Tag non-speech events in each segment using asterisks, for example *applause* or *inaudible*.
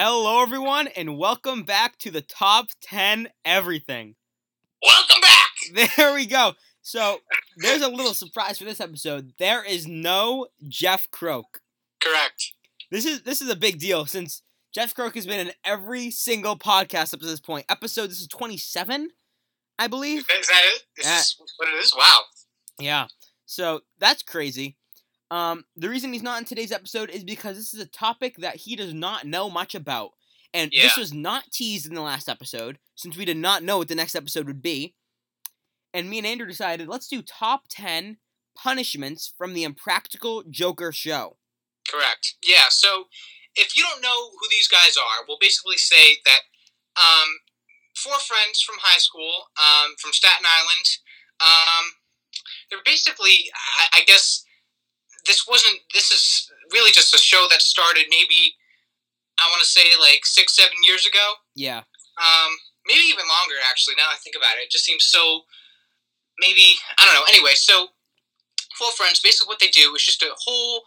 Hello, everyone, and welcome back to the top 10 everything. Welcome back. *laughs* There we go. So, there's a little surprise for this episode. There is no Jeff Croak. Correct. This is this is a big deal since Jeff Croak has been in every single podcast up to this point. Episode this is 27, I believe. Is that it? Is Yeah. this what it is? Wow. Yeah. So that's crazy. Um, the reason he's not in today's episode is because this is a topic that he does not know much about. And this was not teased in the last episode, since we did not know what the next episode would be. And me and Andrew decided let's do top 10 punishments from the Impractical Joker show. Correct. Yeah. So if you don't know who these guys are, we'll basically say that um, four friends from high school, um, from Staten Island. Um, they're basically, I, I guess, this wasn't. This is really just a show that started maybe. I want to say like six, seven years ago. Yeah. Um, maybe even longer actually. Now that I think about it, it just seems so. Maybe I don't know. Anyway, so Four Friends. Basically, what they do is just a whole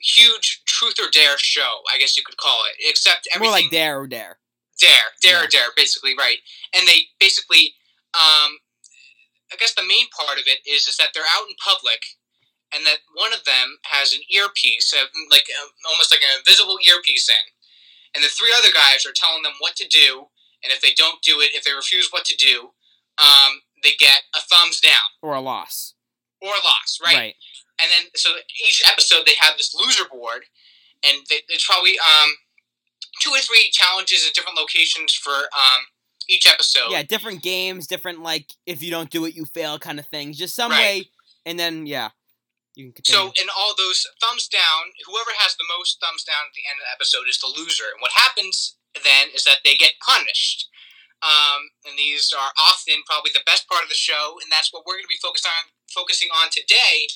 huge truth or dare show. I guess you could call it. Except everything More like Dare or Dare. dare, dare, Yeah. or dare. Basically, right. And they basically, um, I guess the main part of it is is that they're out in public. And that one of them has an earpiece, uh, like uh, almost like an invisible earpiece in, and the three other guys are telling them what to do, and if they don't do it, if they refuse what to do, um, they get a thumbs down Or a loss. or a loss, right? Right. And then so each episode they have this loser board, and they, it's probably um, two or three challenges at different locations for um, each episode. Yeah, different games, different, like, if you don't do it, you fail kind of things. Just some Right. way. And then, yeah. You can continue. So in all those thumbs down, whoever has the most thumbs down at the end of the episode is the loser. And what happens then is that they get punished. Um, and these are often probably the best part of the show, and that's what we're going to be focused on focusing on today.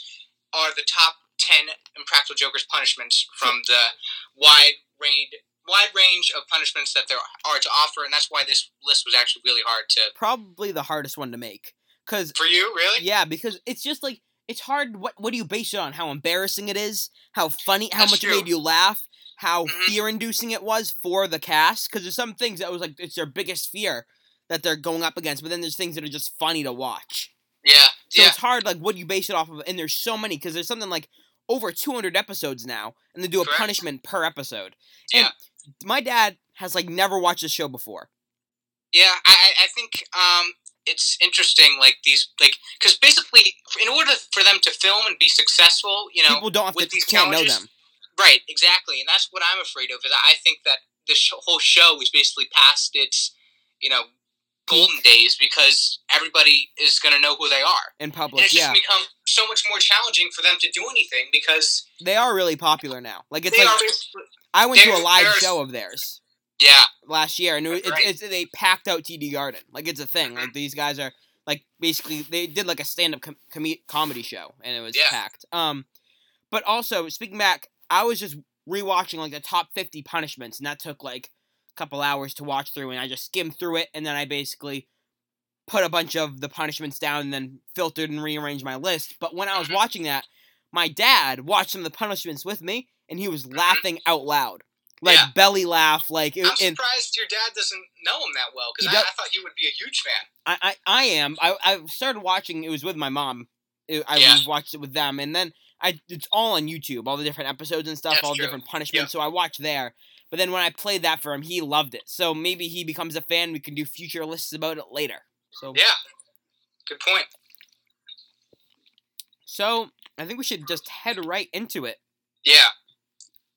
Are the top ten Impractical Jokers punishments from the wide range wide range of punishments that there are to offer, and that's why this list was actually really hard to Probably the hardest one to make. Because for you. Really? Yeah, because it's just like it's hard. What what do you base it on? How embarrassing it is? How funny? How That's much true. it made you laugh? How Mhm. fear-inducing it was for the cast? Because there's some things that was like it's their biggest fear that they're going up against, but then there's things that are just funny to watch. Yeah. So yeah. it's hard. Like what do you base it off of? And there's so many because there's something like over 200 episodes now, and they do a Correct. punishment per episode. Yeah. My dad has like never watched the show before. Yeah, I, I- I think um, it's interesting, like these, like, because basically, in order for them to film and be successful, you know, People don't have to with these can't know them. right, exactly, and that's what I'm afraid of. Is I think that this whole show is basically past its, you know, golden days because everybody is going to know who they are, in and public. it's just become so much more challenging for them to do anything because they are really popular now. Like it's they like are, I went to a live show of theirs yeah, last year, and it, Right. it's, it's they packed out TD Garden. Like it's a thing. Like these guys are like basically they did like a stand up com- com- comedy show, and it was Yeah. packed. Um, but also speaking back, I was just rewatching like the top fifty punishments, and that took like a couple hours to watch through, and I just skimmed through it, and then I basically put a bunch of the punishments down, and then filtered and rearranged my list. But when I was Mhm. watching that, my dad watched some of the punishments with me, and he was laughing out loud. Like Yeah. belly laugh, like it, I'm and surprised your dad doesn't know him that well because I, I thought he would be a huge fan. I, I, I am. I, I started watching. It was with my mom. It, I Yeah. watched it with them, and then I. It's all on YouTube, all the different episodes and stuff, That's all the different punishments. So I watched there. But then when I played that for him, he loved it. So maybe he becomes a fan. We can do future lists about it later. So Yeah, good point. so I think we should just head right into it. Yeah.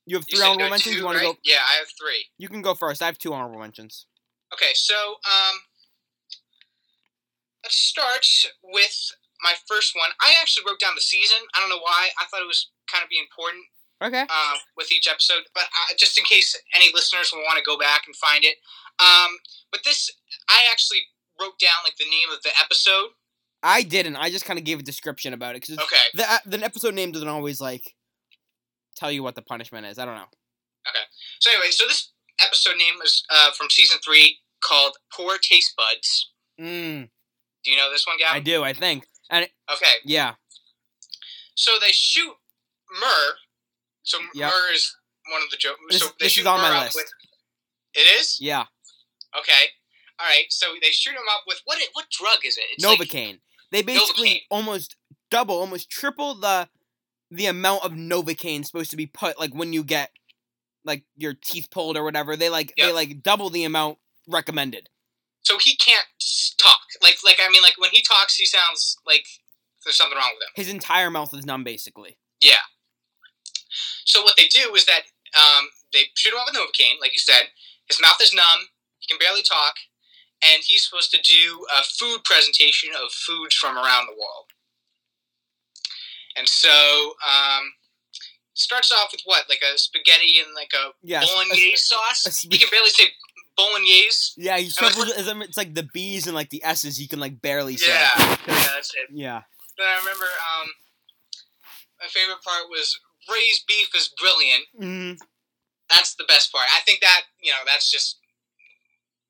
You have three said honorable mentions. two, you want to go? Yeah, I have three. You can go first. I have two honorable mentions. Okay, so um, let's start with my first one. I actually wrote down the season. I don't know why. I thought it was kind of be important Okay. um, with each episode, but uh, just in case any listeners will want to go back and find it. Um, but this, I actually wrote down like the name of the episode. I didn't. I just kind of gave a description about it because Okay, the uh, the episode name doesn't always like tell you what the punishment is. I don't know. Okay. So anyway, so this episode name was uh, from season three called "Poor Taste Buds." Mm, Do you know this one, Gavin? I do. I think. And it, Okay, yeah. so they shoot Murr. So Yep. Murr is one of the jokes. This- so this is on Murr my list. With, It is. Yeah, Okay. All right. So they shoot him up with what? What drug is it? It's like- Novocaine. they basically Novocaine. almost double, almost triple the the amount of Novocaine supposed to be put like when you get like your teeth pulled or whatever. They like they like double the amount recommended. so he can't talk. Like, like I mean, like when he talks, he sounds like there's something wrong with him. His entire mouth is numb, basically. Yeah. So what they do is that um, they shoot him up with Novocaine, like you said. His mouth is numb. He can barely talk, and he's supposed to do a food presentation of foods from around the world. And so um, starts off with what, like a spaghetti and like a Yeah, s- bolognese *laughs* sauce. a sp- he can barely say bolognese. Yeah, he struggles. with- It's like the B's and like the S's. He can like barely say. Yeah, yeah, that's it. Yeah. Then I remember um, my favorite part was raised beef is brilliant. Mm, that's the best part. I think that you know that's just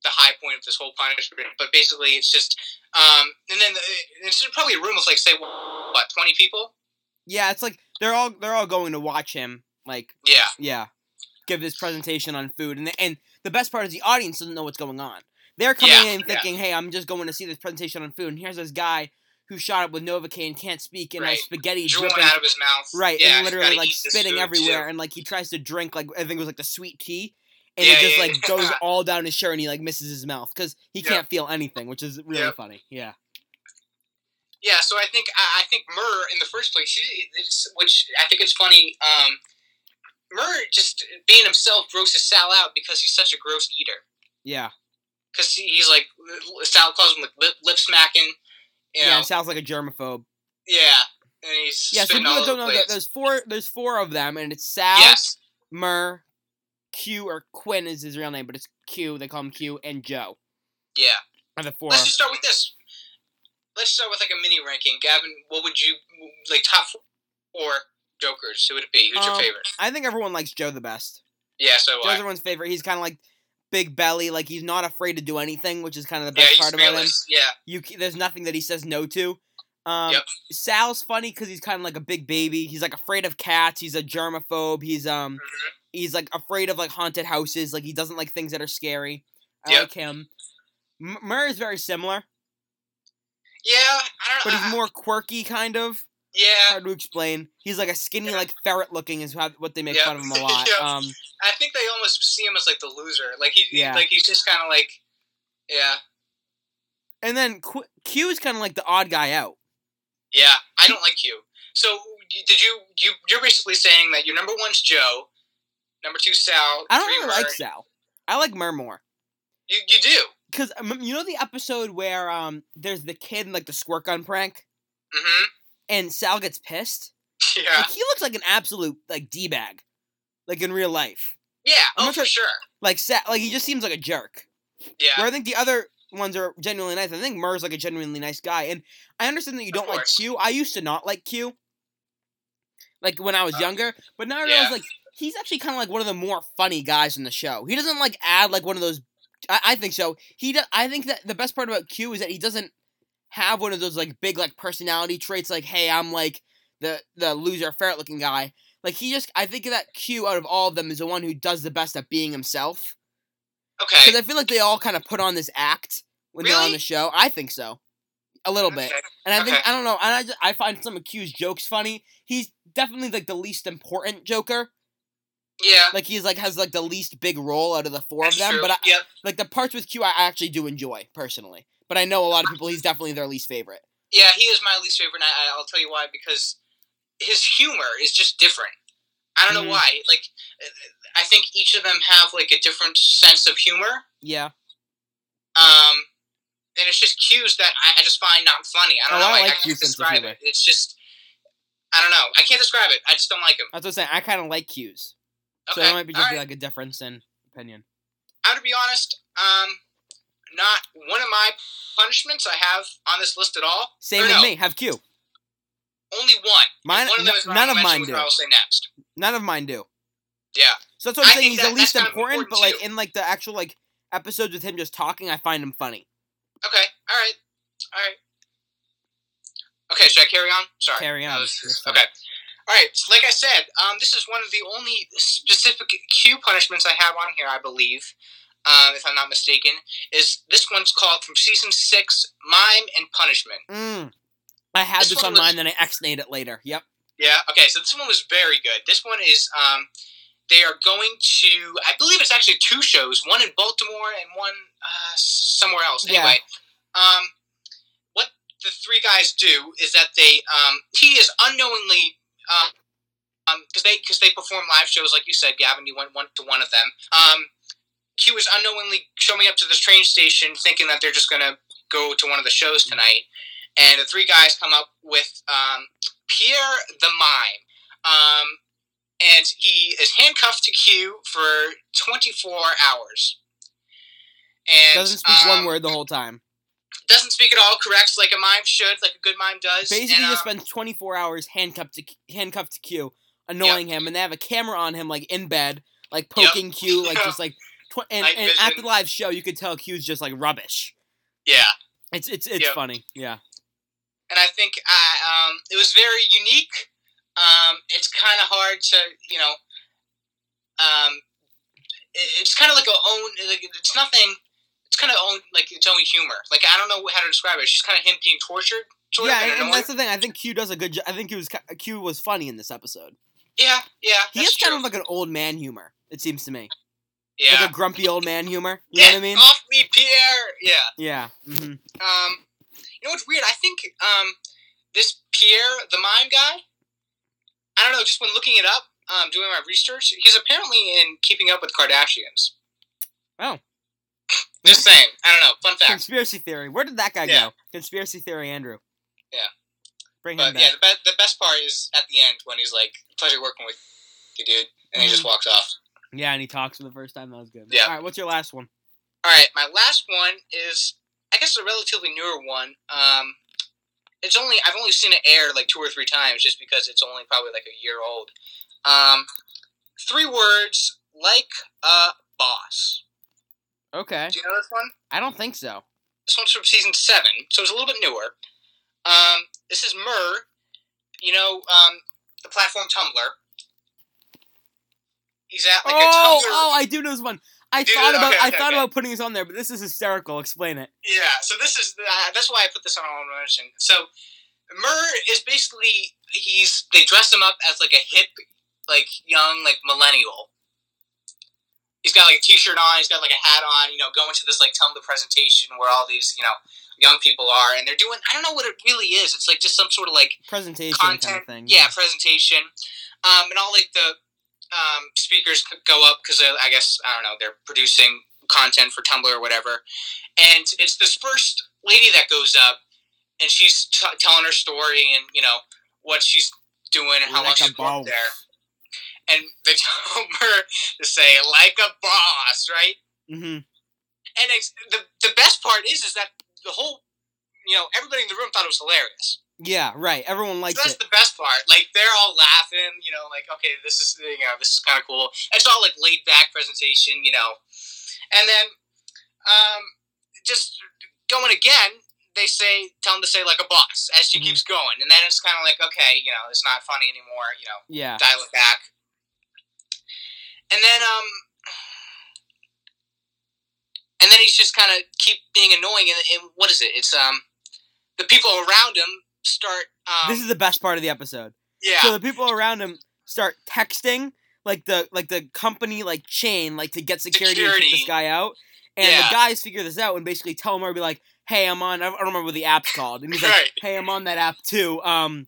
the high point of this whole punishment. But basically, it's just um, and then the, it's probably a room with like say what twenty people. Yeah, it's like they're all they're all going to watch him. Like Yeah, yeah, give this presentation on food, and the, and the best part is the audience doesn't know what's going on. They're coming Yeah, in yeah. thinking, "Hey, I'm just going to see this presentation on food," and here's this guy who shot up with Novocaine, can't speak, and has Right. spaghetti drooling dripping out of his mouth. Right, yeah, and literally like spitting everywhere, too. and like he tries to drink like I think it was like the sweet tea, and Yeah, it just yeah, like yeah. goes *laughs* all down his shirt, and he like misses his mouth because he can't feel anything, which is really funny. Yeah, Yeah, so I think I, think Murr in the first place, which I think it's funny. Um, Murr just being himself grosses Sal out because he's such a gross eater. yeah, Because he's like Sal calls him like lip, lip smacking. Yeah. know, It sounds like a germaphobe. yeah, and he's Yeah, so people don't know that there's four. There's four of them, and it's Sal, Yes, Murr, Q or Quinn is his real name, but it's Q. They call him Q and Joe yeah. are the four. Let's just start with this. Let's start with like a mini ranking. Gavin, what would you like top four Jokers? Who would it be? Who's your Um, favorite? I think everyone likes Joe the best. Yeah, so Joe's I. everyone's favorite. He's kind of like big belly, like he's not afraid to do anything, which is kind of the best he's part about him. Yeah, You there's nothing that he says no to. Um, Yep. Sal's funny because he's kind of like a big baby. He's like afraid of cats. He's a germaphobe. He's um Mhm. he's like afraid of like haunted houses. Like he doesn't like things that are scary. I Yep. like him. M- Murr is very similar, yeah. I don't but know. he's more quirky, kind of yeah, hard to explain. He's like a skinny, like ferret looking is what they make fun of him a *laughs* lot. Um, I think they almost see him as like the loser. Like he, Yeah. like he's just kind of like, yeah, and then Qu- Q is kind of like the odd guy out. yeah. I don't like Q. So did you? You you're basically saying that your number one's Joe, number two Sal. I don't really like Sal. I like Murr more. You you do. Cause um, you know the episode where um there's the kid in like the squirt gun prank Mm-hmm. and Sal gets pissed. Yeah. Like, he looks like an absolute like d bag, like in real life. Yeah. I'm Oh, not for sure- sure. Like Sal, like he just seems like a jerk. Yeah. Where I think the other ones are genuinely nice. I think Murr's like a genuinely nice guy, and I understand that you don't like. Q. I used to not like Q, like when I was Uh, younger, but now I yeah. realize like he's actually kind of like one of the more funny guys in the show. He doesn't like add like one of those. I, I think so. He does. I think that the best part about Q is that he doesn't have one of those like big like personality traits. Like, hey, I'm like the the loser ferret looking guy. Like he just. I think that Q out of all of them is the one who does the best at being himself. Okay. Because I feel like they all kind of put on this act when they're on the show. I think so, a little bit. And I think I don't know. And I just, I find some of Q's jokes funny. He's definitely like the least important Joker. Yeah. Like he's like has like the least big role out of the four That's of them. true. But I, yep. like the parts with Q, I actually do enjoy personally. But I know a lot of people. He's definitely their least favorite. Yeah, he is my least favorite, and I, I'll tell you why. Because his humor is just different. I don't Mhm. know why. Like, I think each of them have like a different sense of humor. Yeah. Um, and it's just Q's that I, I just find not funny. I don't Oh, know. I I, like I can't Q's sense of describe it. It's just, I don't know. I can't describe it. I just don't like him. That's what I'm saying. I kind of like Q's. So Okay. there might be just all be like a difference in opinion. I'm to be honest. Um, not one of my punishments I have on this list at all. Same Or with no, me. Have Q. Only one. Mine- One of them n- none of mine do. I'll say next. None of mine do. Yeah. So that's what I'm I saying. He's that- the least that's kind of important, important, but like too. in like the actual like episodes with him just talking, I find him funny. Okay. All right. All right. Okay. Should I carry on? Sorry. Carry on. was- okay. All right. So like I said, um, this is one of the only specific Q punishments I have on here, I believe. um, if I'm not mistaken. Is this one's called from season six, Mime and Punishment. Mm. I had This this, on was- mine, then I X-nayed it later. Yep. Yeah. Okay. So this one was very good. This one is um, they are going to. I believe it's actually two shows. One in Baltimore and one uh, somewhere else. Yeah. Anyway, um, what the three guys do is that they um, he is unknowingly. Uh, um, because they because they perform live shows like you said, Gavin. You went one to one of them. Um, Q is unknowingly showing up to this train station, thinking that they're just gonna go to one of the shows tonight. And the three guys come up with um, Pierre the Mime. Um, and he is handcuffed to Q for 24 hours. And Doesn't speak um, one word the whole time. Doesn't speak at all. Corrects like a mime should, like a good mime does. Basically, and, just um, spends 24 hours handcuffed to handcuffed to Q, annoying him, and they have a camera on him, like in bed, like Yep. poking Q, like just like. Tw- *laughs* and, and after the live show, you could tell Q's just like rubbish. yeah. It's it's it's Yep. funny. Yeah. and I think uh, um, it was very unique. Um, it's kind of hard to, you know, um, it's kind of like a own, like it's nothing. It's kind of own like its own humor. Like I don't know how to describe it. It's just kind of him being tortured. Sort yeah, of, and, and that's the thing. I think Q does a good. Jo- I think Q was Q was funny in this episode. yeah, yeah. He has kind of like an old man humor. It seems to me, yeah. like a grumpy old man humor. You Get know what I mean? off me, Pierre. Yeah. Yeah. hmm Um, you know what's weird? I think um, this Pierre, the mime guy. I don't know. Just when looking it up, um, doing my research, he's apparently in Keeping Up with Kardashians. Oh. Just saying. I don't know. Fun fact. Conspiracy theory. Where did that guy Yeah. go? Conspiracy theory, Andrew. Yeah. Bring him back. yeah, the, be- the best part is at the end when he's like, "Pleasure working with you, dude," and he just walks off. Yeah, and he talks for the first time. That was good. Yeah. All right, what's your last one? All right, my last one is, I guess, a relatively newer one. Um, it's only I've only seen it air like two or three times, just because it's only probably like a year old. Um, three words like a boss. Okay. Do you know this one? I don't think so. This one's from season seven, so it's a little bit newer. Um, this is Murr. You know, um, the platform Tumblr. He's at like a oh, Tumblr. oh, I do know this one. I do thought about Okay, I okay, thought okay. about putting this on there, but this is hysterical. Explain it. Yeah, so this is uh, that's why I put this on honorable mention. So Murr is basically he's they dress him up as like a hip, like young, like millennial. He's got like a t-shirt on. He's got like a hat on. You know, going to this like Tumblr presentation where all these you know young people are, and they're doing. I don't know what it really is. It's like just some sort of like Presentation content. kind of thing. Yeah, presentation. Um, and all like the um, speakers go up because I guess I don't know they're producing content for Tumblr or whatever. And it's this first lady that goes up, and she's t- telling her story and you know what she's doing and how long Like she's boss. there. And they tell her to say like a boss, right? hmm And it's, the the best part is is that the whole you know everybody in the room thought it was hilarious. Yeah, right. Everyone likes So that's it. the best part. Like they're all laughing, you know, like okay, this is you know this is kind of cool. It's all like laid back presentation, you know, and then um, just going again. They say tell him to say like a boss as she Mhm. keeps going, and then it's kind of like okay, you know, it's not funny anymore. You know, Yeah. dial it back. And then um, and then he's just kind of keep being annoying. And, and what is it? It's um, the people around him start um, This is the best part of the episode. yeah. So the people around him start texting like the like the company like chain like to get security, and kick this guy out. And Yeah. the guys figure this out and basically tell him or be like, "Hey, I'm on. I don't remember what the app's called." And he's like, *laughs* Right. "Hey, I'm on that app too." Um,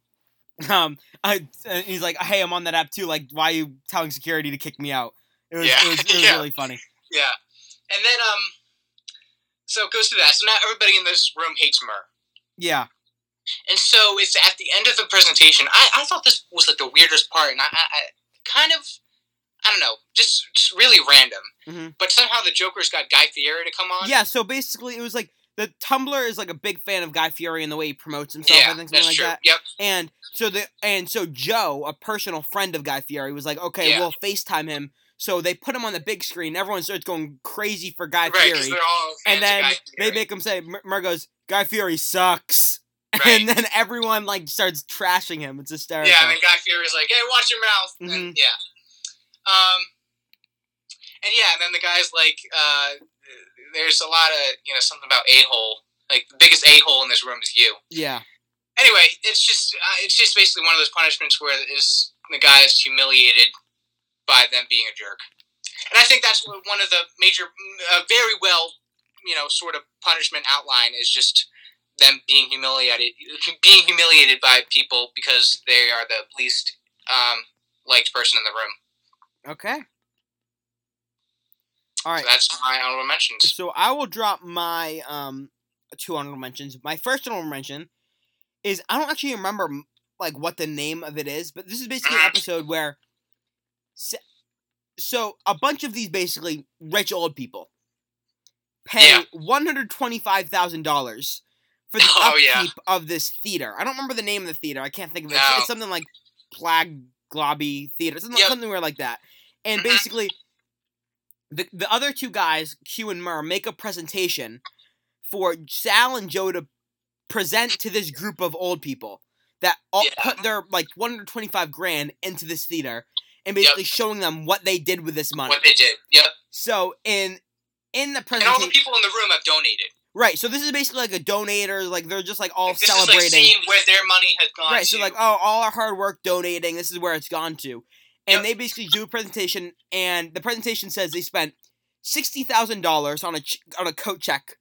um, I, and he's like, "Hey, I'm on that app too. Like, why are you telling security to kick me out?" It was Yeah. it was, it *laughs* was Yeah. really funny. Yeah, and then um, so it goes to that. So now everybody in this room hates Murr, Yeah. and so it's at the end of the presentation. I, I thought this was like the weirdest part, and I, I, I kind of, I don't know, just, just really random. Mhm. But somehow the Joker's got Guy Fieri to come on. Yeah, so basically it was like the Tumblr is like a big fan of Guy Fieri and the way he promotes himself. yeah, something that's like true. that. Yep. And so the and so Joe, a personal friend of Guy Fieri, was like, okay, Yeah. we'll FaceTime him. So they put him on the big screen. Everyone starts going crazy for Guy Right, Fieri, and then Guy they make him say, Murr goes, Guy Fieri sucks. *laughs* Right. And then everyone like starts trashing him. It's hysterical. Yeah, and then Guy Fieri's like, "Hey, watch your mouth." Mm-hmm. And, yeah. Um, and yeah, and then the guy's like, uh, there's a lot of you know something about a hole. Like the biggest a hole in this room is you. Yeah. Anyway, it's just uh, it's just basically one of those punishments where is the guy is humiliated by them being a jerk, and I think that's one of the major, uh, very well, you know, sort of punishment outline is just them being humiliated, being humiliated by people because they are the least um, liked person in the room. Okay. All right. So that's my honorable mentions. So I will drop my um two honorable mentions. My first honorable mention is I don't actually remember like what the name of it is, but this is basically an episode where so a bunch of these basically rich old people pay Yeah. one hundred twenty five thousand dollars for the *laughs* Oh, yeah. upkeep of this theater. I don't remember the name of the theater. I can't think of it. No. It's something like Plag Globby Theater, something, Yep. something weird like that. And Mhm. basically, the the other two guys, Q and Murr, make a presentation for Sal and Joe to present to this group of old people that all Yeah. put their like 125 grand into this theater and basically showing them what they did with this money. What they did. Yep. So in in the And all the people in the room have donated. right? So this is basically like a donator, like they're just like all this celebrating. is like seeing where their money has gone. Right, so like, oh, all our hard work donating, this is where it's gone to. And Yep. they basically do a presentation, and the presentation says they spent sixty thousand dollars on a ch- on a coat check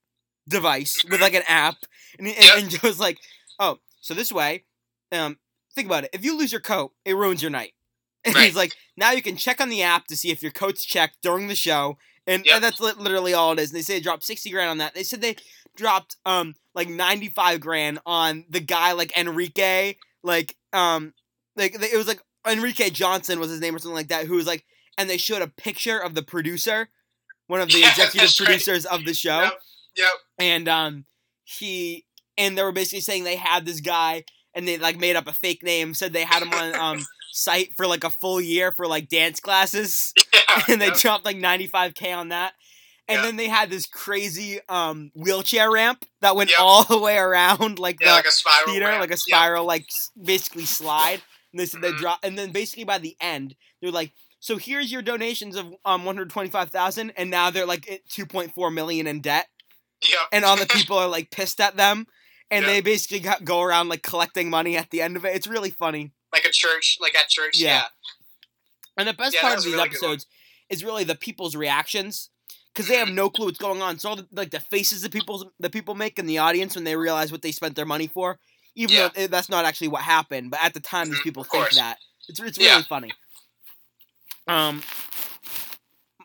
device with like an app, and, and, Yep. and Joe's like, oh, so this way, um, think about it. If you lose your coat, it ruins your night. *laughs* And Right. he's like, now you can check on the app to see if your coat's checked during the show, and, Yep. and that's li- literally all it is. And they say they dropped sixty grand on that. They said they dropped um like ninety five grand on the guy like Enrique, like um like it was like Enrique Johnson was his name or something like that, who was like, and they showed a picture of the producer, one of the *laughs* Yeah, executive that's right. producers of the show, Yep. Yep. and um he and they were basically saying they had this guy and they like made up a fake name, said they had him on um *laughs* site for like a full year for like dance classes Yeah. *laughs* and they yep. dropped like 95k on that. And Yeah. then they had this crazy um wheelchair ramp that went Yep. all *laughs* the way around like yeah, the like a spiral. theater, ramp. like a Yep. spiral, like basically slide. And they said they Mhm. drop, and then basically by the end, they're like, "So here's your donations of um 125,000, and now they're like at 2.4 million in debt, Yep. and all the *laughs* people are like pissed at them, and Yeah. they basically got, go around like collecting money at the end of it. It's really funny. like a church, like at church. Yeah. Yeah. And the best Yeah, part of these really episodes is really the people's reactions. Because they have no clue what's going on, so all the, like the faces the people the people make in the audience when they realize what they spent their money for, even Yeah. though that's not actually what happened. But at the time, these Mhm, people think that it's it's really Yeah. funny. Um,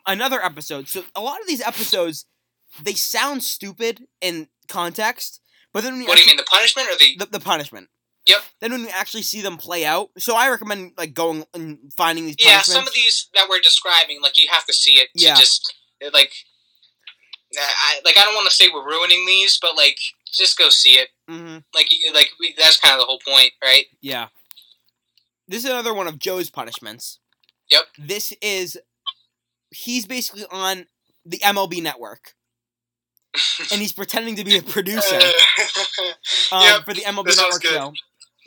another episode. So a lot of these episodes, they sound stupid in context, but then when you What do you mean, the punishment or the? the, the punishment. Yep. Then when you actually see them play out, so I recommend like going and finding these. Yeah, some of these that we're describing, like you have to see it to Yeah. just like. I like I don't want to say we're ruining these, but like just go see it. hmm Like you, like we, that's kind of the whole point, right? Yeah. This is another one of Joe's punishments. Yep. This is he's basically on the MLB network and he's pretending to be a producer *laughs* um, Yep, for the MLB network good. show.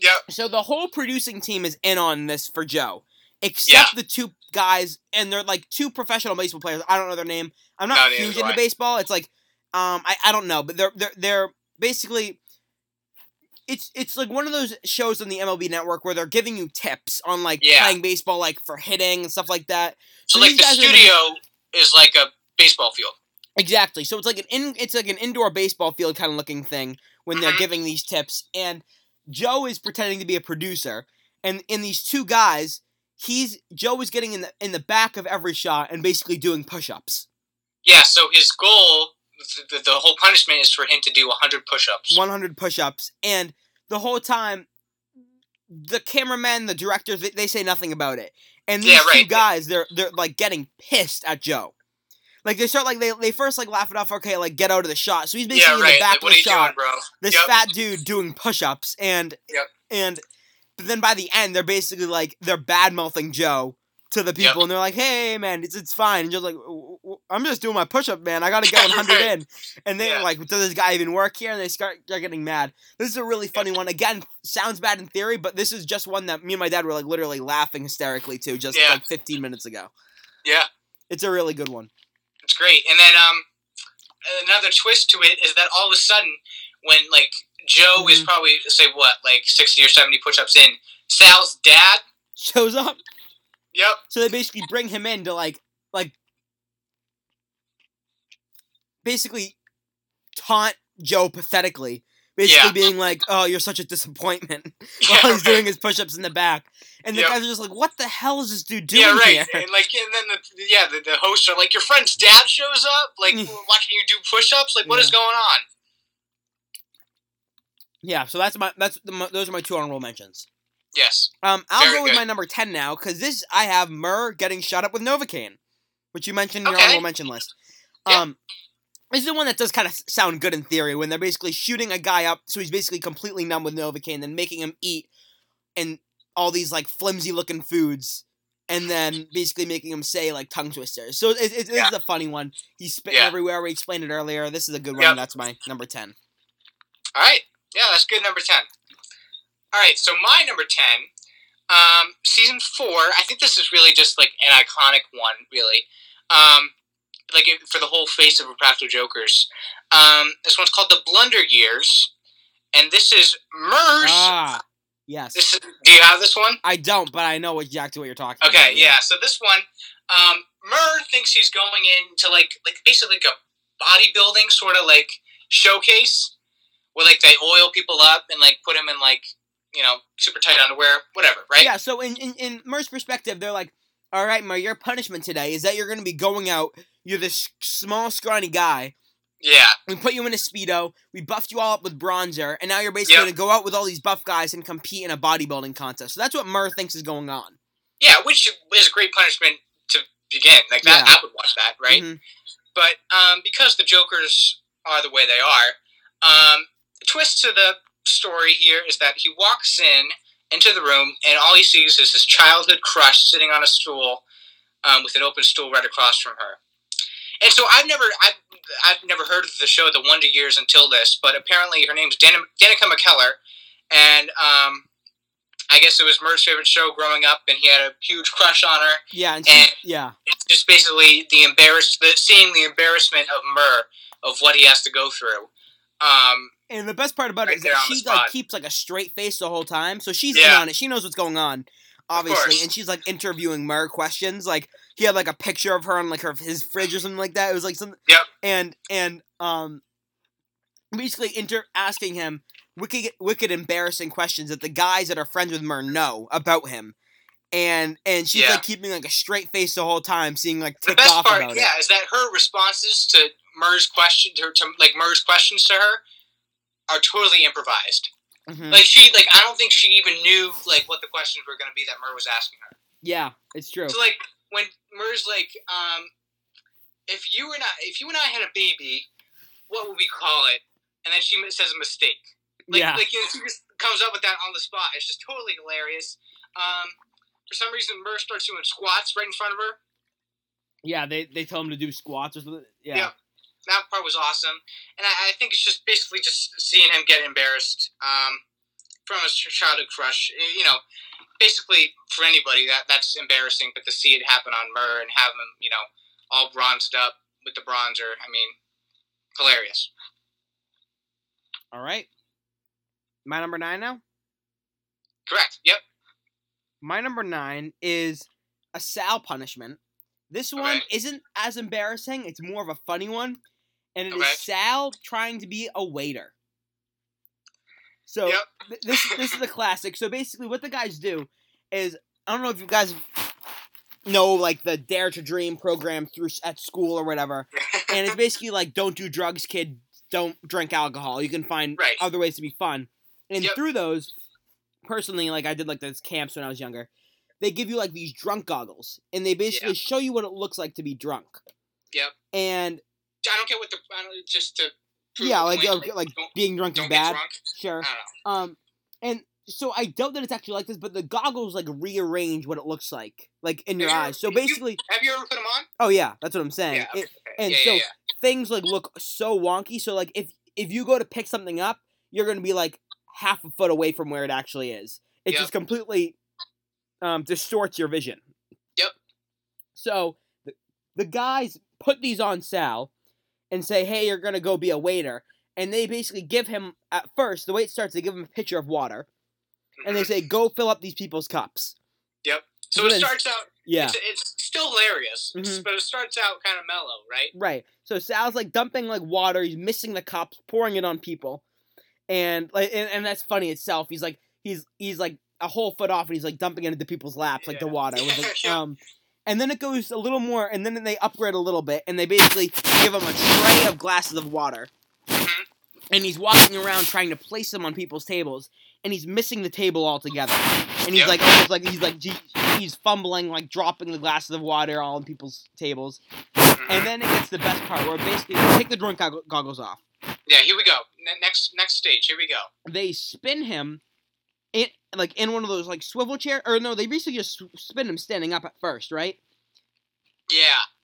yep. So the whole producing team is in on this for Joe, except the two guys, and they're like two professional baseball players. I don't know their name. I'm No, not neither huge into baseball. It's like, um, I, I don't know, but they're they're they're basically. It's it's like one of those shows on the MLB network where they're giving you tips on like Yeah. playing baseball, like for hitting and stuff like that. So So like the in the- studio is like a baseball field. Exactly. So it's like an in it's like an indoor baseball field kind of looking thing when they're Mhm. giving these tips and Joe is pretending to be a producer and in these two guys he's Joe is getting in the in the back of every shot and basically doing push-ups. Yeah. So his goal, the, the, whole punishment is for him to do 100 push-ups. 100 push-ups and the whole time the cameramen, the directors they, they say nothing about it. And these Yeah, two guys they're they're like getting pissed at Joe. Like they start like they, they first like laugh it off okay like get out of the shot. So he's basically yeah, in the back Like, of the shot. doing, bro? this Yep. fat dude doing push-ups and Yep. and but then by the end they're basically like they're bad mouthing Joe to the people Yep. and they're like hey man it's it's fine and Joe's like "W- w- I'm just doing my push-up man I gotta get 100 Right. in and they're Yeah. like does this guy even work here and they start they're getting mad this is a really funny one again sounds bad in theory but this is just one that me and my dad were like literally laughing hysterically to just Yeah. like 15 minutes ago Yeah. It's a really good one. It's great. And then um, another twist to it is that all of a sudden, when like Joe is Mhm. probably say what like sixty or seventy push-ups in, Sal's dad. Shows up. Yep. So they basically bring him in to like like basically taunt Joe pathetically. Basically Yeah. being like, "Oh, you're such a disappointment," *laughs* *laughs* Yeah, while he's right. doing his push-ups in the back, and the Yep. guys are just like, "What the hell is this dude doing yeah, right. here?" And like, and then the yeah, the, the hosts are like, your friend's dad shows up, like *laughs* watching you do push-ups. Like, what is going on? Yeah, so that's my that's the, my, those are my two honorable mentions. Yes. Um, I'll Very go with good. my number ten now because this I have Murr getting shot up with Novocaine, which you mentioned in your honorable mention list. Yeah. Um, this is the one that does kind of sound good in theory when they're basically shooting a guy up, so he's basically completely numb with Novocaine, then making him eat and all these like flimsy looking foods, and then basically making him say like tongue twisters. So it, it, Yeah. is a funny one. He's spitting Yeah. everywhere. We explained it earlier. This is a good one. Yep. That's my number ten. All right. Yeah, that's good. Number ten. All right. So my number ten, um, season four. I think this is really just like an iconic one, really. Um, like for the whole face of Practical Jokers. Um, this one's called the Blunder Years, and this is Murr's. Ah, yes. This is, do you have this one? I don't, but I know exactly what you're talking Okay, about. yeah. So this one, um, Murr thinks he's going into like like basically like a bodybuilding sort of like showcase where like they oil people up and like put them in like you know super tight underwear, whatever, right? Yeah, so in, in, in perspective, they're like, all right, Murr, your punishment today is that you're going to be going out. You're this small, scrawny guy. Yeah, We put you in a Speedo. We buffed you all up with bronzer. And now you're basically Yep. going to go out with all these buff guys and compete in a bodybuilding contest. So that's what Murr thinks is going on. yeah, which is a great punishment to begin. Like that, Yeah. I would watch that, right? Mhm. But um, because the Jokers are the way they are, um, the twist to the story here is that he walks in into the room and all he sees is his childhood crush sitting on a stool um, with an open stool right across from her. And so I've never I've, I've never heard of the show The Wonder Years until this, but apparently her name's Dan- Danica McKellar, and um, I guess it was Murr's favorite show growing up, and he had a huge crush on her Yeah, and she, And- yeah. it's just basically the embarrassed, the seeing the embarrassment of Murr of what he has to go through. Um, And the best part about it Right is there that she like keeps like a straight face the whole time. So she's in on it. She knows what's going on, obviously, and she's like interviewing Murr questions. Like he had like a picture of her on like her his fridge or something like that. It was like something. Yep. And and um, basically inter asking him wicked wicked embarrassing questions that the guys that are friends with Murr know about him. And and she's Yeah. like keeping like a straight face the whole time, seeing like the best off part, about yeah, is that her responses to Murr's question, to, her to like Murr's questions to her, are totally improvised. Mhm. Like she, like I don't think she even knew like what the questions were going to be that Murr was asking her. yeah, it's true. So like when Murr's like, um, if you and I, if you and I had a baby, what would we call it? And then she says a mistake. Like, yeah. like you know, she just comes up with that on the spot. It's just totally hilarious. Um, for some reason, Murr starts doing squats right in front of her. Yeah, they they tell him to do squats or something. Yeah. Yeah. That part was awesome, and I, I think it's just basically just seeing him get embarrassed um, from his childhood crush. You know, basically for anybody that that's embarrassing, but to see it happen on Murr and have him, you know, all bronzed up with the bronzer, I mean, hilarious. All right. My number nine now. Correct. Yep. My number nine is a Sal punishment. This one Okay. isn't as embarrassing. It's more of a funny one, and it is Okay. Sal trying to be a waiter. So Yep. th- this this is a classic. So basically, what the guys do is I don't know if you guys know like the Dare to Dream program through at school or whatever, *laughs* and it's basically like don't do drugs, kid. Don't drink alcohol. You can find Right. other ways to be fun, and Yep. through those, personally, like I did like those camps when I was younger. They give you like these drunk goggles, and they basically show you what it looks like to be drunk. Yep. And I don't care what the I don't just to yeah, like like don't, being drunk is bad. drunk. Sure. I don't know. Um, and so I doubt that it's actually like this, but the goggles like rearrange what it looks like, like in your you- eyes. So have you- basically, Have you ever put them on? oh yeah, that's what I'm saying. Yeah. Okay. It- and yeah, so yeah. things like look so wonky. So like if if you go to pick something up, you're gonna be like half a foot away from where it actually is. It Yep. just completely um, distorts your vision. Yep. So the, the guys put these on Sal and say, "Hey, you're gonna go be a waiter," and they basically give him at first the way it starts. They give him a pitcher of water, and they say, "Go fill up these people's cups." Yep. So it starts out. Yeah. It's, it's still hilarious, Mhm. but it starts out kind of mellow, right? Right. So Sal's like dumping like water. He's missing the cups, pouring it on people, and like and, and that's funny itself. He's like he's he's like a whole foot off, and he's like dumping it into people's laps like the water. With, like, *laughs* Yeah. um, and then it goes a little more, and then they upgrade a little bit, and they basically give him a tray of glasses of water, Mhm. and he's walking around trying to place them on people's tables, and he's missing the table altogether, and he's Yep. like almost like he's like he's fumbling, like dropping the glasses of water all on people's tables. Mhm. And then it gets the best part where basically they take the drone goggles off. yeah, here we go. Ne- next next stage. Here we go. They spin him in like in one of those like swivel chair or no, they basically just spin him standing up at first, right? Yeah.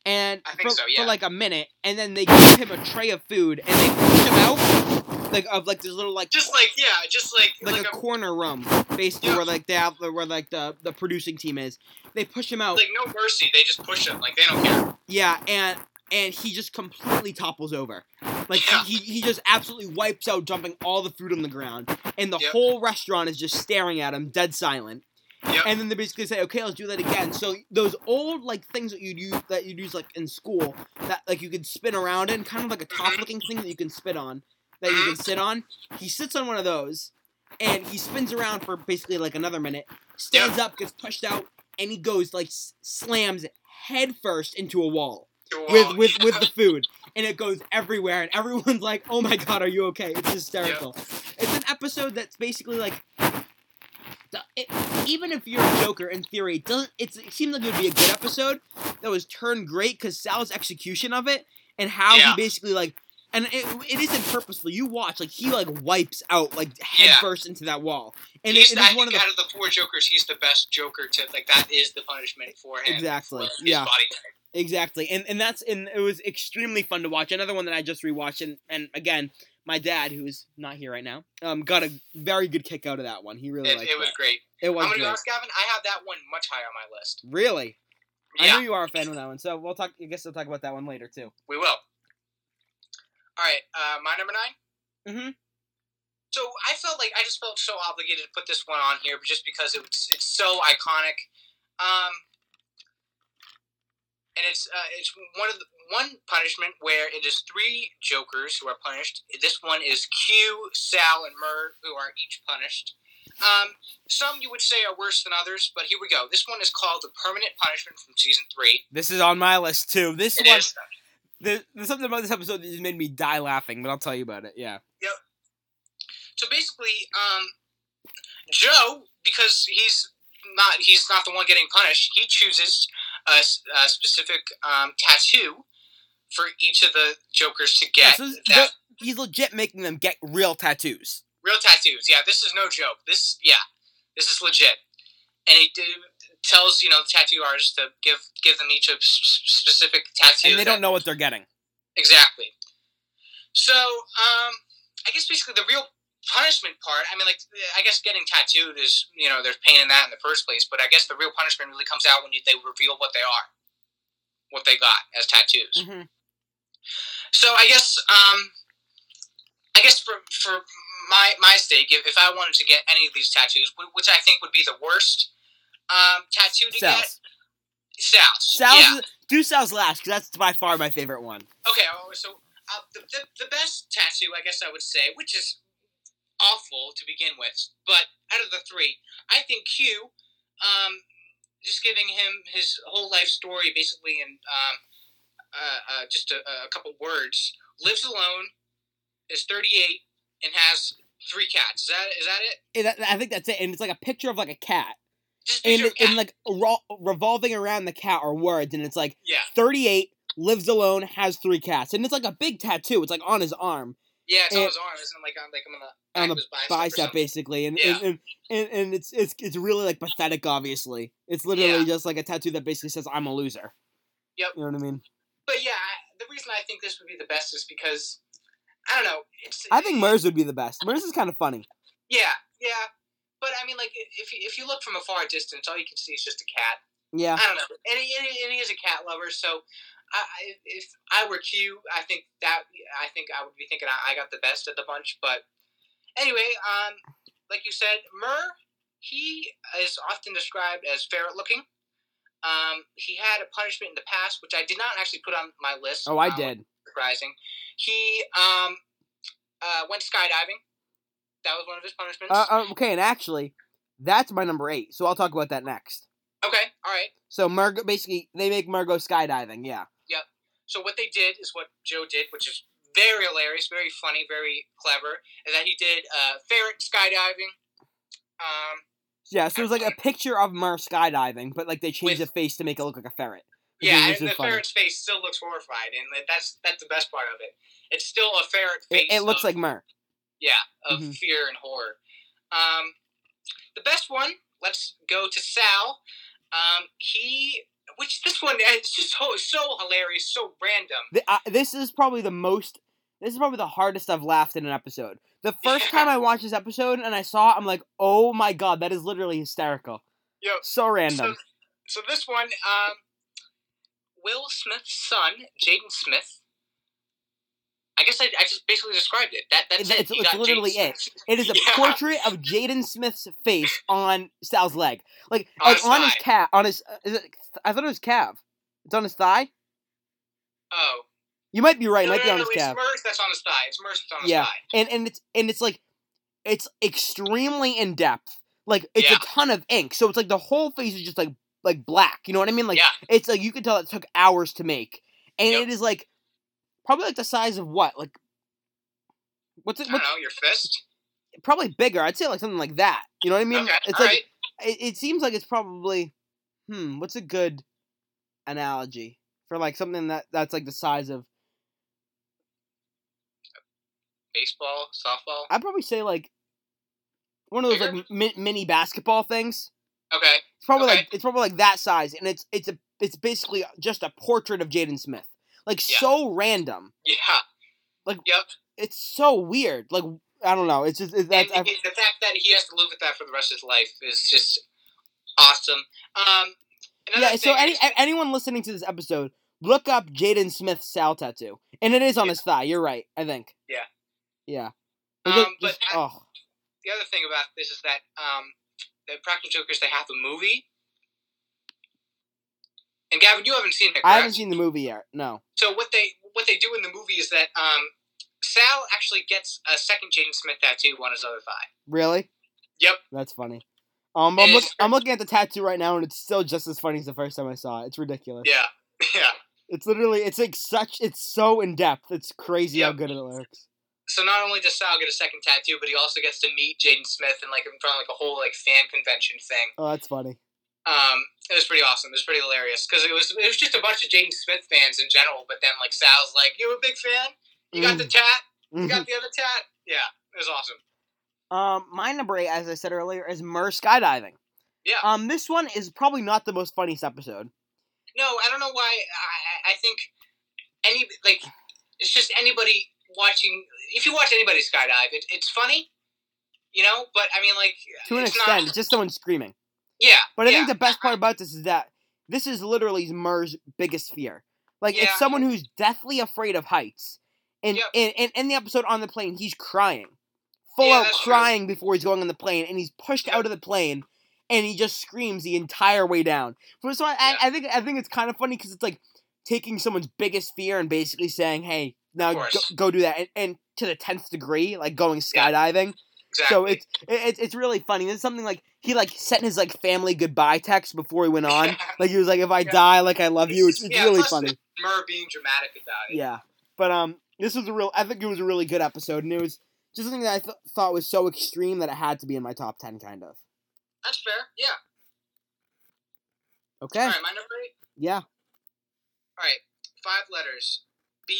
And I think for, so, yeah. for like a minute, and then they give him a tray of food and they push him out like of like this little like Just like yeah, just like like, like, a, corner room, basically Yeah. where like they have where like the the producing team is. They push him out, like no mercy. They just push him. Like they don't care. yeah, and and he just completely topples over. Like Yeah. he, he, just absolutely wipes out, dumping all the food on the ground, and the Yep. whole restaurant is just staring at him, dead silent. Yep. And then they basically say, "Okay, let's do that again." So those old like things that you'd use that you'd use like in school that like you could spin around in, kind of like a Mhm. top looking thing that you can spit on, that you can sit on. He sits on one of those, and he spins around for basically like another minute, stands up, gets pushed out, and he goes like s- slams head first into a wall with with with the food, and it goes everywhere, and everyone's like, "Oh my god, are you okay?" It's hysterical. It's an episode that's basically like, the, it, even if you're a Joker, in theory, it doesn't it's, it seems like it would be a good episode that was turned great because Sal's execution of it and how Yeah. he basically like. And it, it isn't purposeful. You watch like he like wipes out like head Yeah. first into that wall, and he's, it, it I is one of the out of the four Jokers, he's the best Joker to like. That is the punishment for him. Exactly, for yeah. Exactly, and and that's and it was extremely fun to watch. Another one that I just rewatched, and and again, my dad, who's not here right now, um, got a very good kick out of that one. He really It, liked it was that. great. It was I'm gonna be great. honest, Gavin. I have that one much higher on my list. Really, Yeah. I know you are a fan of that one, so we'll talk. I guess we'll talk about that one later too. we will. All right, uh, my number 9 Mm-hmm. So I felt like I just felt so obligated to put this one on here, just because it was it's so iconic. Um, and it's uh, it's one of the, one punishment where it is three Jokers who are punished. This one is Q, Sal, and Murr who are each punished. Um, some you would say are worse than others, but here we go. This one is called the permanent punishment from season three. This is on my list too. This It one, is there- there's something about this episode that just made me die laughing, but I'll tell you about it. Yeah. Yep. so basically, um, Joe, because he's not he's not the one getting punished, he chooses a specific um, tattoo for each of the Jokers to Yeah, get. so that he's legit making them get real tattoos. real tattoos. Yeah, this is no joke. This yeah, this is legit. And he d- tells you know tattoo artists to give give them each a specific tattoo. And they don't know what they're getting. Exactly. So, um, I guess basically the real punishment part. I mean, like, I guess getting tattooed is, you know, there's pain in that in the first place. But I guess the real punishment really comes out when you, they reveal what they are, what they got as tattoos. Mm-hmm. So I guess, um, I guess for for my my stake, if, if I wanted to get any of these tattoos, which I think would be the worst um, tattoo to get, Sal's. Sal's. Sal's yeah. do Sal's last because that's by far my favorite one. Okay, so uh, the, the the best tattoo, I guess I would say, which is awful to begin with, but out of the three, I think Q, um, just giving him his whole life story, basically in um, uh, uh, just a, a couple words, lives alone, is thirty eight, and has three cats. Is that is that it? I think that's it, and it's like a picture of like a cat, Just and picture of a cat. and like ro- revolving around the cat are words, and it's like yeah, 38 lives alone, has three cats, and it's like a big tattoo. It's like on his arm, yeah, it's on his arm, isn't? Like on like on the on the his bicep. bicep, basically, and, Yeah. and, and and and it's it's it's really like pathetic. Obviously, it's literally Yeah. just like a tattoo that basically says "I'm a loser." Yep. You know what I mean? But yeah, I- the reason I think this would be the best is because I don't know. It's I think Murr's would be the best. Murr's is kind of funny. Yeah, yeah. But I mean, like if you, if you look from a far distance, all you can see is just a cat. Yeah. I don't know, and he, and he, is a cat lover, so I, if I were Q, I think that I think I would be thinking I, I got the best of the bunch. But anyway, um, like you said, Murr, he is often described as ferret looking. Um, he had a punishment in the past, which I did not actually put on my list. Oh, I um, did. Surprising. He um, uh, went skydiving. That was one of his punishments. Uh, uh, okay, and actually, that's my number eight. So I'll talk about that next. okay, all right. So Margo, basically, they make Margo skydiving. Yeah. Yep. So what they did is what Joe did, which is very hilarious, very funny, very clever, is that he did uh, ferret skydiving. Um, Yeah. So it was like a picture of Murr skydiving, but like they changed With- the face to make it look like a ferret. yeah, and the funny. ferret's face still looks horrified, and that's that's the best part of it. It's still a ferret face. It, it looks of- like Murr. Yeah, of Mhm. fear and horror. Um, the best one. Let's go to Sal. Um, he, which this one, is just so so hilarious, so random. Th- uh, this is probably the most. This is probably the hardest I've laughed in an episode. The *laughs* first time I watched this episode and I saw it, I'm like, oh my god, that is literally hysterical. Yep. So random. So, so this one, um, Will Smith's son, Jaden Smith. I guess I, I just basically described it. That that's It's- it. it's- You it's got literally it. It is a *laughs* Yeah. portrait of Jaden Smith's face *laughs* on Sal's leg, like On like his on his calf, on his. Uh, is it, I thought it was calf. It's on his thigh. Oh, You might be right. It might no, be no, on no, his it's calf. Merce that's on his thigh. It's Merce that's on his Yeah. thigh. and and it's and it's like it's extremely in depth. Like it's Yeah. a ton of ink, so it's like the whole face is just like like black. You know what I mean? Like Yeah. it's like you can tell it took hours to make, and Yep. it is like probably like the size of what like what's I it? don't What's, know your fist. probably bigger. I'd say like something like that. You know what I mean? okay, It's like right. it, it seems like it's probably hmm. What's a good analogy for like something that that's like the size of? Baseball, softball. I'd probably say like one of those Bigger? like mi- mini basketball things. Okay. It's probably Okay. like it's probably like that size, and it's it's a it's basically just a portrait of Jaden Smith. Like Yeah. so random. Yeah. Like Yep. it's so weird. Like I don't know. It's just it's, that's and the fact that he has to live with that for the rest of his life is just awesome. Um, yeah. So any is- anyone listening to this episode, look up Jaden Smith's Sal tattoo, and it is on Yeah. his thigh. You're right. I think. Yeah. Yeah. Um, Just- but I- oh, the other thing about this is that um, the Practical Jokers they have a movie. And Gavin, you haven't seen it. I haven't seen the movie yet. No. So what they what they do in the movie is that um, Sal actually gets a second Jaden Smith tattoo on his other thigh. Really? Yep. That's funny. Um, I'm, look, I'm looking at the tattoo right now, and it's still just as funny as the first time I saw it. It's ridiculous. Yeah, *laughs* yeah. It's literally, it's like such, it's so in depth. It's crazy how good it looks. So not only does Sal get a second tattoo, but he also gets to meet Jaden Smith and like in front of like a whole like fan convention thing. Oh, that's funny. Um, it was pretty awesome. It was pretty hilarious because it was it was just a bunch of Jaden Smith fans in general. But then like Sal's like, "You a big fan? You got the tat? You got the other tat? Yeah, it was awesome. um, my number eight, as I said earlier, is Murr skydiving. Yeah. Um, this one is probably not the most funniest episode. No, I don't know why. I I- think any like it's just anybody watching. If you watch anybody skydive, it, it's funny, you know. But I mean, like To an it's extent, not, it's just someone screaming. Yeah. But I yeah. think the best part about this is that this is literally Murr's biggest fear. Like Yeah. it's someone who's deathly afraid of heights. And Yep. in, in, in the episode on the plane, he's crying. Full Yeah, out that's true. crying before he's going on the plane, and he's pushed Yep. out of the plane and he just screams the entire way down. So I, I. I think I think it's kind of funny because it's like taking someone's biggest fear and basically saying, "Hey, now go, go do that," and, and to the tenth degree, like going skydiving. Exactly. So it's it's it's really funny. It's something like he like sent his like family goodbye text before he went on. *laughs* Like he was like, "If I Yeah. die, like I love you." It's, it's Yeah, really funny. Murr being dramatic about it. Yeah, but um, this was a real. I think it was a really good episode, and it was just something that I th- thought was so extreme that it had to be in my top ten, kind of. That's fair. Yeah. Okay. All right, my number eight. Yeah. All right, five letters. B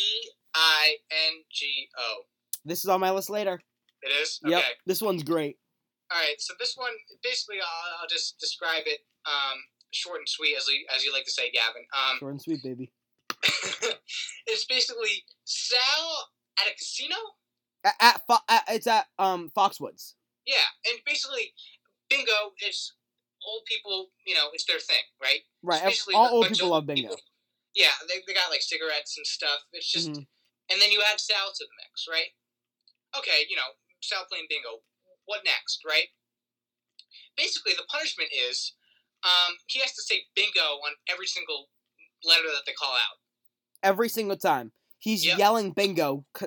I N G O. This is on my list later. It is. Yep. Okay. This one's great. All right. So this one, basically, I'll, I'll just describe it um, short and sweet, as you, as you like to say, Gavin. Um, Short and sweet, baby. *laughs* it's basically Sal at a casino. At, at, Fo- at it's at um Foxwoods. Yeah, and basically, bingo. It's old people. You know, it's their thing, right? Right. All old people love bingo. Yeah, they, they got like cigarettes and stuff. It's just, Mhm. and then you add Sal to the mix, right? Okay, you know, Sal playing bingo. What next, right? Basically, the punishment is um, he has to say bingo on every single letter that they call out. Every single time he's Yep. yelling bingo c-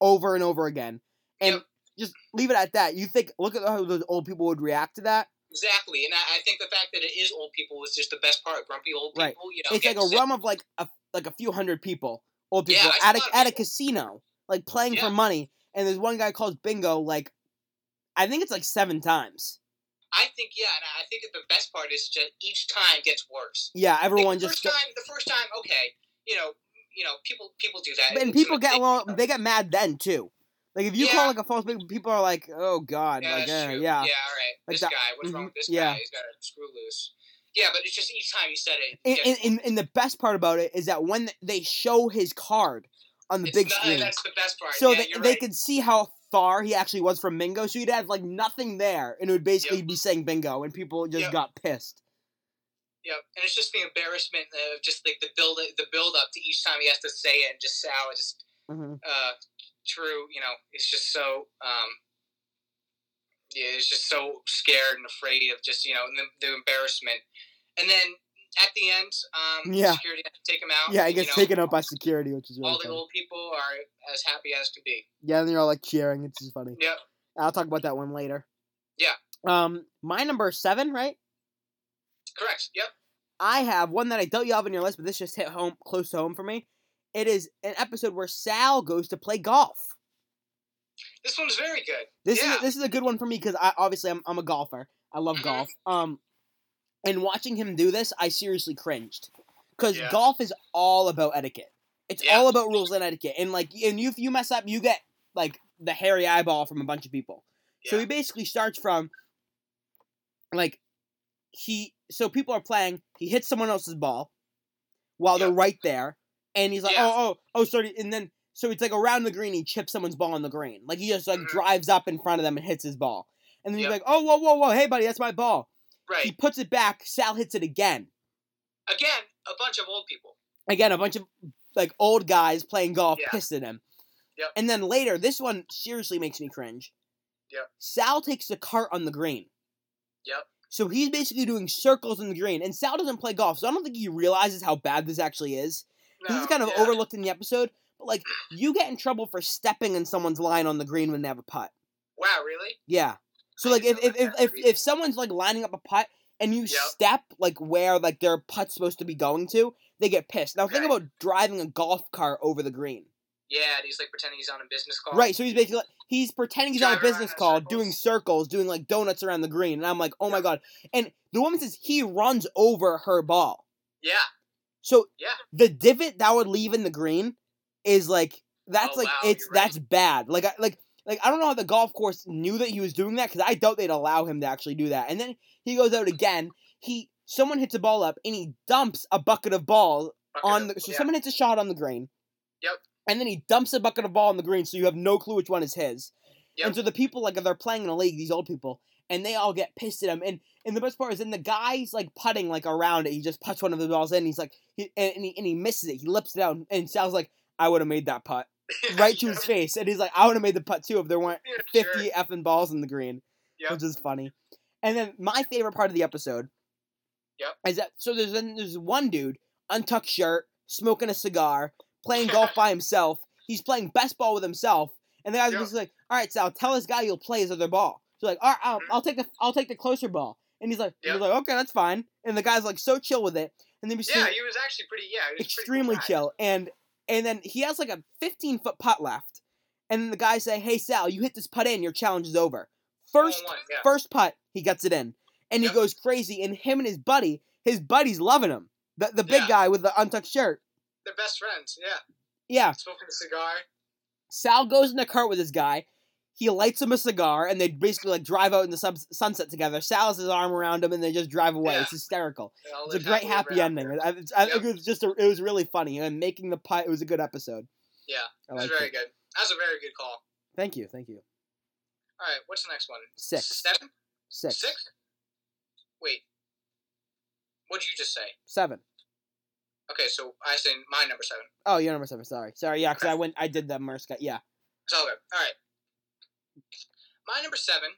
over and over again, and Yep. just leave it at that. You think look at how those old people would react to that. Exactly, and I, I think the fact that it is old people was just the best part. Grumpy old people, Right. you know. it's like a sick. rum of like a like a few hundred people, old people saw at a a at a casino, like playing Yeah. for money. And there's one guy calls bingo like, I think it's like seven times. I think yeah, and I think that the best part is just each time gets worse. Yeah, everyone the just first time, the first time, okay, you know, you know, people people do that, and people get along. They get mad then too. Like if you Yeah. call like a false bingo, people are like, oh god, Yeah, like true. yeah. yeah, all right. Like this that- guy, what's wrong mhm, with this yeah. guy? He's got a screw loose. Yeah, but it's just each time he said it. And, and, and, and the best part about it is that when they show his card on the It's big not- screen, That's the best part. so yeah, they, they right. could see how far he actually was from bingo. So you'd have like nothing there, and it would basically Yep. be saying bingo, and people just Yep. got pissed. Yep, and it's just the embarrassment of just like the build the build up to each time he has to say it, and just Sal is just hmm uh, true. You know, it's just so um, yeah, he's just so scared and afraid of just you know the, the embarrassment, and then at the end, um, Yeah. security has to take him out. Yeah, and, gets you know, taken out by security, which is really All the old people are as happy as can be. Yeah, and they're all like cheering. It's just funny. Yep. I'll talk about that one later. Yeah. Um, my number seven, right? Correct. Yep. I have one that I doubt you have on your list, but this just hit home close to home for me. It is an episode where Sal goes to play golf. This one's very good. This Yeah. is this is a good one for me because I obviously I'm I'm a golfer. I love Mhm. golf. Um, and watching him do this, I seriously cringed because Yeah. golf is all about etiquette. It's Yeah. all about rules and etiquette, and like, and you, if you mess up, you get like the hairy eyeball from a bunch of people. So he basically starts from like he so people are playing, he hits someone else's ball while they're right there, and he's like, Yeah. Oh, oh, oh, sorry, and then so it's like around the green, he chips someone's ball on the green. Like he just like Mhm. drives up in front of them and hits his ball. And then he's like, Oh, whoa, whoa, whoa, hey buddy, that's my ball. Right. He puts it back, Sal hits it again. Again, a bunch of old people. Again, a bunch of like old guys playing golf Yeah. pissed at him. Yep. And then later, this one seriously makes me cringe. Yep. Sal takes the cart on the green. Yep. So he's basically doing circles in the green. And Sal doesn't play golf, so I don't think he realizes how bad this actually is. No, This is kind of yeah. overlooked in the episode. But like, you get in trouble for stepping in someone's line on the green when they have a putt. Wow, really? Yeah. So like if if, if, if if someone's like lining up a putt and you Yep. step like where like their putt's supposed to be going to, they get pissed. Now think about driving a golf cart over the green. Yeah, and he's like pretending he's on a business call. Right, so he's basically like, he's pretending he's on a business call, circles. doing circles, doing like donuts around the green, and I'm like, oh my god! And the woman says he runs over her ball. Yeah. So Yeah. the divot that would leave in the green is like oh, that's Oh, like wow, it's right. that's bad. Like I like like I don't know how the golf course knew that he was doing that because I doubt they'd allow him to actually do that. And then he goes out again. He someone hits a ball up and he dumps a bucket of ball Bucket on of- the so yeah. someone hits a shot on the green. Yep. And then he dumps a bucket of ball on the green, so you have no clue which one is his. Yep. And so the people like they're playing in a league, these old people, and they all get pissed at him. And and the best part is, then the guy's like putting like around it. He just puts one of the balls in. He's like, he, and, and he and he misses it. He lips it out, and Sal's like, I would have made that putt *laughs* right to his face. And he's like, I would have made the putt too if there weren't Yeah, fifty sure. effing balls in the green, Yep. which is funny. And then my favorite part of the episode, Yep. is that so there's then there's one dude untucked shirt, smoking a cigar, playing golf *laughs* by himself. He's playing best ball with himself, and the guy's Yep. just like, "All right, Sal, tell this guy you'll play his other ball." So like, "All right, I'll, Mhm. I'll take the I'll take the closer ball," and he's like, Yep. he's like, "Okay, that's fine." And the guy's like so chill with it, and then we see Yeah, he was actually pretty. Yeah, he was a pretty extremely chill, and and then he has like a 15 foot putt left, and then the guy say, "Hey Sal, you hit this putt in, your challenge is over." First one, yeah. first putt, he gets it in, and he goes crazy. And him and his buddy, his buddy's loving him. The the big Yeah. guy with the untucked shirt. They're best friends. Yeah, Yeah, smoking a cigar. Sal goes in the cart with this guy. He lights him a cigar, and they basically like drive out in the sub- sunset together. Sal has his arm around him, and they just drive away. Yeah. It's hysterical. All It's a great happy ending. I, I Yep. it was just a, it was really funny, and making the putt. It was a good episode. Yeah, it was very it. good. That was a very good call. Thank you, thank you. All right, what's the next one? Six, Seven. six, Six. Wait. What did you just say? seven. Okay, so I say my number seven. Oh, you're number seven. Sorry, sorry. Yeah, because I went. I did the guy. Yeah. It's all good. All right. My number seven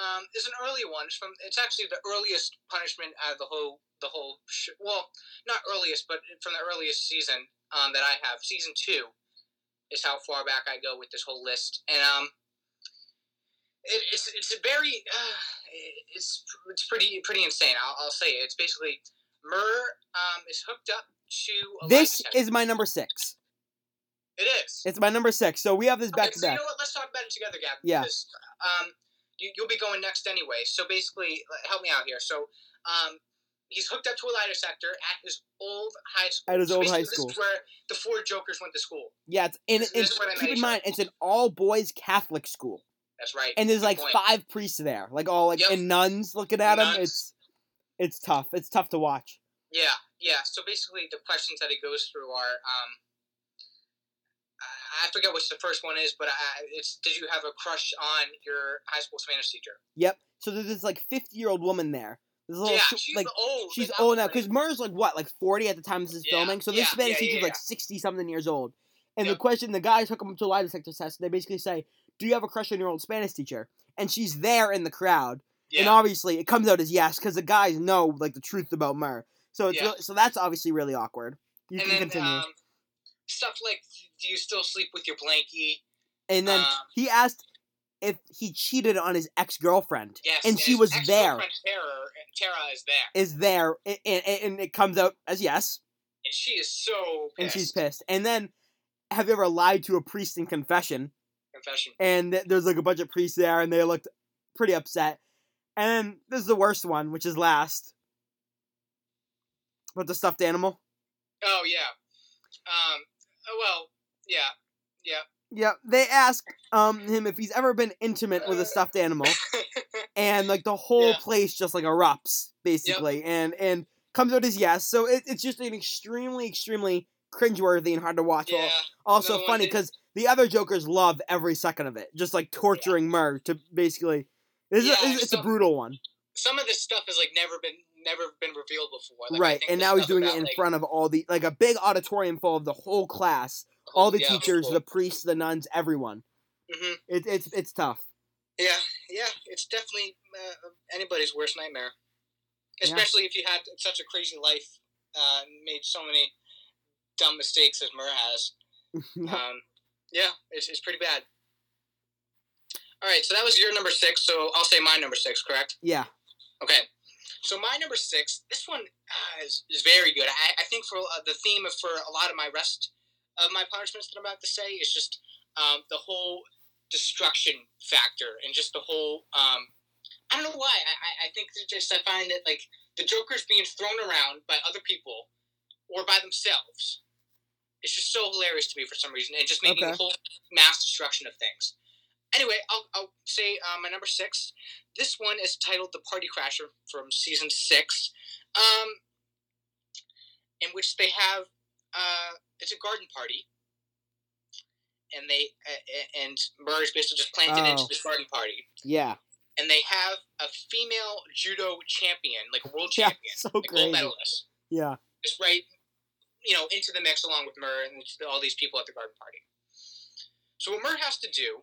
um, is an early one. It's from. It's actually the earliest punishment out of the whole. The whole. Sh- well, not earliest, but from the earliest season um, that I have. Season two is how far back I go with this whole list, and um, it, it's it's a very. Uh, it's it's pretty pretty insane. I'll, I'll say it. It's basically Murr um, is hooked up to. A This is my number six. It is. It's my number six. So we have this back Okay, to so you know what? Let's talk about it together, Gab. Yeah. Because, um, you, you'll be going next anyway. So basically, help me out here. So, um, he's hooked up to a lie detector at his old high school. At his So old high school. This is where the four jokers went to school. Yeah, it's and This- it's, this keep in mind it's an all boys Catholic school, That's right. and there's Good like point. five priests there, like all like Yep. and nuns looking at him. It's it's tough. It's tough to watch. Yeah, yeah. So basically, the questions that he goes through are, um, I- forget which the first one is, but I, it's did you have a crush on your high school Spanish teacher? Yep. So there's this like 50 year old woman there. This little yeah, she's like old. she's old now because Murr's like what like 40 at the time this is Yeah, filming. So this yeah, Spanish teacher's like 60 something years old. And the question the guys hook him up to a lie detector test. And they basically say, "Do you have a crush on your old Spanish teacher?" And she's there in the crowd. And obviously it comes out as yes because the guys know like the truth about Murr. So it's Yeah. real- so that's obviously really awkward. You and can then continue. um, stuff like, do you still sleep with your blankie? and then um, he asked if he cheated on his ex girlfriend. Yes, and she was there. Tara, Tara is there, Is there and, and, and it comes out as yes, and she is so pissed. and she's pissed. And then, have you ever lied to a priest in confession? Confession. And there's like a bunch of priests there, and they looked pretty upset. And then this is the worst one, which is last. With the stuffed animal. Oh yeah. Um. oh, Well, yeah, yeah. Yeah, they ask um him if he's ever been intimate with a stuffed animal, *laughs* and like the whole Yeah. place just like erupts basically, and and comes out as yes. So it, it's just an extremely extremely cringeworthy and hard to watch. Yeah. Also No funny because the other Jokers love every second of it, just like torturing Murr to basically. It's, Yeah, a, it's, it's a brutal one, Some of this stuff has like never been never been revealed before. Like, right? And now he's doing it in like, front of all the like a big auditorium full of the whole class, all the yeah, teachers, the priests, the nuns, everyone. Mhm. It, it's it's tough. Yeah, yeah. It's definitely uh, anybody's worst nightmare. Yeah. Especially if you had such a crazy life, uh, and made so many dumb mistakes as Murr has. *laughs* Um, yeah, it's, it's pretty bad. All right, so that was your number six. So I'll say my number six, correct? yeah. Okay. So my number six, this one uh, is, is very good. I, I think for uh, the theme of for a lot of my rest of my punishments that I'm about to say is just um, the whole destruction factor and just the whole. Um, I don't know why. I, I, think it's just I find that like the Joker's being thrown around by other people or by themselves. It's just so hilarious to me for some reason, and just making Okay. the whole mass destruction of things. Anyway, I'll, I'll say uh, my number six. This one is titled "The Party Crasher" from season six, um, in which they have uh, it's a garden party, and they uh, and Murr is basically just planted into Oh. this garden party, Yeah. and they have a female judo champion, like a world Yeah, champion, so a gold medalist, Yeah. just right, you know, into the mix along with Murr and all these people at the garden party. So what Murr has to do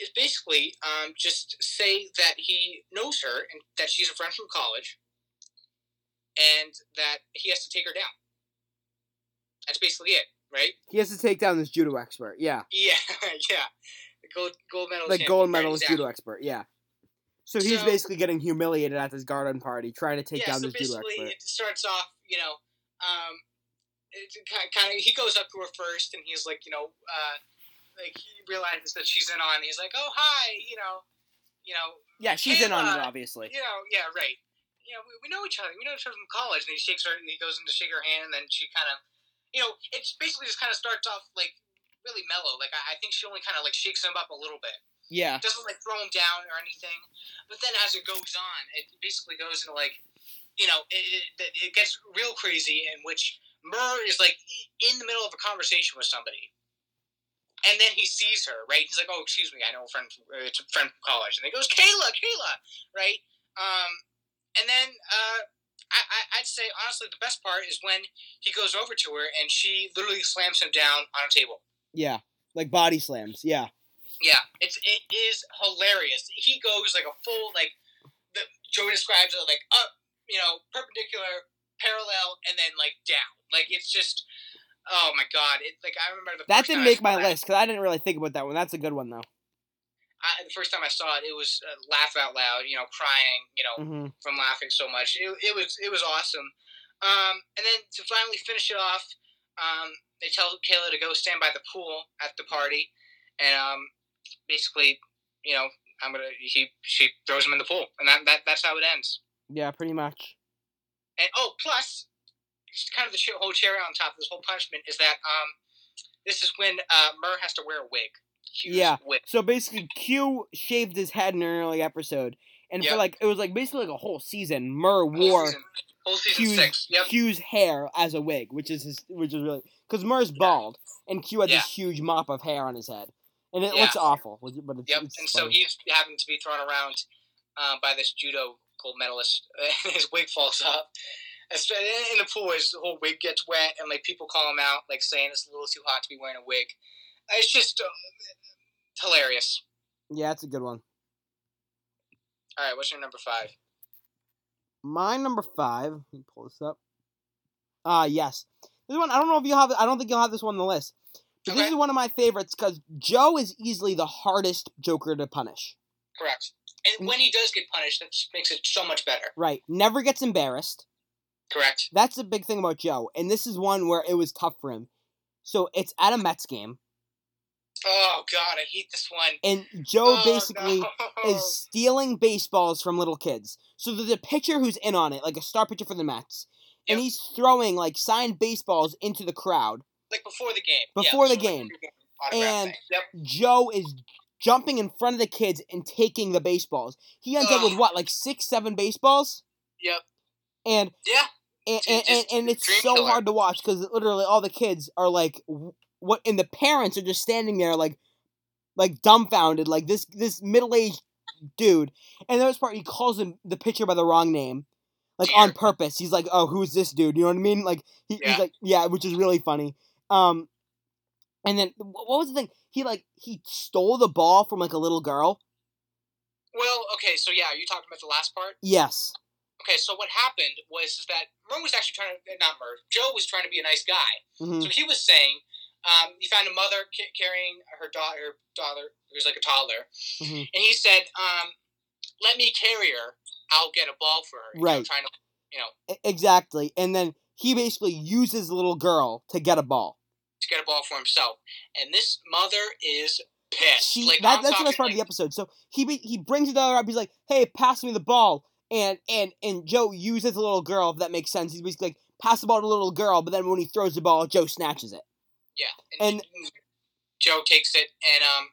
is basically um, just say that he knows her and that she's a friend from college, and that he has to take her down. That's basically it, right? He has to take down this judo expert. Yeah. *laughs* Yeah, *laughs* yeah. The gold gold medal. Like gold right, medalist exactly. judo expert. Yeah. So he's So- basically getting humiliated at this garden party, trying to take yeah, down so this judo basically expert. it starts off, you know, um, kind of he goes up to her first, and he's like, you know, uh, like he realizes that she's in on. He's like, oh hi, you know, you know, Yeah, she's in on it, obviously. you know, yeah, right. You know, we, we know each other. We know each other from college. And he shakes her. And he goes in to shake her hand, and then she kind of, you know, it's basically just kind of starts off like really mellow. Like I, I think she only kind of like shakes him up a little bit. Yeah. doesn't like throw him down or anything. But then as it goes on, it basically goes into like, you know, it, it, it gets real crazy in which Murr is like in the middle of a conversation with somebody. And then he sees her, right? He's like, "Oh, excuse me, I know a friend. From, uh, it's a friend from college." And he goes, "Kayla, Kayla," right? Um, and then uh, I, I I'd say honestly the best part is when he goes over to her and she literally slams him down on a table. Yeah, like body slams. Yeah. Yeah, it's it is hilarious. He goes like a full like the Joey describes it like up, you know, perpendicular, parallel, and then like down. Like it's just oh my god! It like I remember the That didn't make my that- list because I didn't really think about that one. That's a good one though. I, the first time I saw it, it was uh, laugh out loud. You know, crying. You know, hmm from laughing so much. It, it was it was awesome. Um, and then to finally finish it off, um, they tell Kayla to go stand by the pool at the party, and um, basically, you know, I'm gonna he she throws him in the pool, and that, that that's how it ends. Yeah, pretty much. And oh, plus, kind of the whole cherry on top of this whole punishment is that um, this is when uh, Murr has to wear a wig. Q's Yeah. So basically, Q shaved his head in an early episode, and for like it was like basically like a whole season. Murr Whole wore season, whole season Q's, six. Yep. Q's hair as a wig, which is his, which is really because Murr's bald and Q had Yeah. this huge mop of hair on his head, and it Yeah. looks awful. But it's, Yep. it's and so he's having to be thrown around uh, by this judo gold medalist. *laughs* And his wig falls off. In the pool, his whole wig gets wet, and like people call him out, like saying it's a little too hot to be wearing a wig. It's just uh, hilarious. yeah, it's a good one. All right, what's your number five? My number five. Let me pull this up. Ah, yes. This one I don't know if you have. I don't think you'll have this one on the list. But this is one of my favorites because Joe is easily the hardest Joker to punish. Correct. And when he does get punished, that just makes it so much better. Right. Never gets embarrassed. Correct. That's the big thing about Joe. And this is one where it was tough for him. So it's at a Mets game, Oh God, I hate this one. and Joe Oh, basically no. is *laughs* stealing baseballs from little kids. So there's a pitcher who's in on it, like a star pitcher for the Mets, and Yep. he's throwing like signed baseballs into the crowd. like before the game. Before yeah, the game. autograph And- Yep. Joe is jumping in front of the kids and taking the baseballs. He ends up with what, like six, seven baseballs? Yep. And Yeah. and, It's and, and, and it's so killer. hard to watch because literally all the kids are like what and the parents are just standing there like like dumbfounded like this this middle-aged dude and the worst part he calls him the pitcher by the wrong name like on purpose. He's like oh who's this dude? You know what i mean? Like he, Yeah. he's like yeah which is really funny. Um and then what was the thing? He like he stole the ball from like a little girl. Well, okay, so yeah, you talking about the last part? yes. Okay, so what happened was is that Murr was actually trying to not Murr, Joe was trying to be a nice guy. hmm So he was saying um, he found a mother ca- carrying her daughter, her daughter who's like a toddler, Mhm. and he said, um, "Let me carry her. I'll get a ball for her." You know, Right. trying to, you know, exactly and then he basically uses the little girl to get a ball to get a ball for himself. And this mother is pissed. she like, that, that's the best part of the episode. So he he brings the daughter up. He's like, "Hey, pass me the ball," and and and Joe uses the little girl. If that makes sense, he's basically like, "Pass the ball to the little girl," but then when he throws the ball, Joe snatches it. Yeah, And- Joe takes it, and um,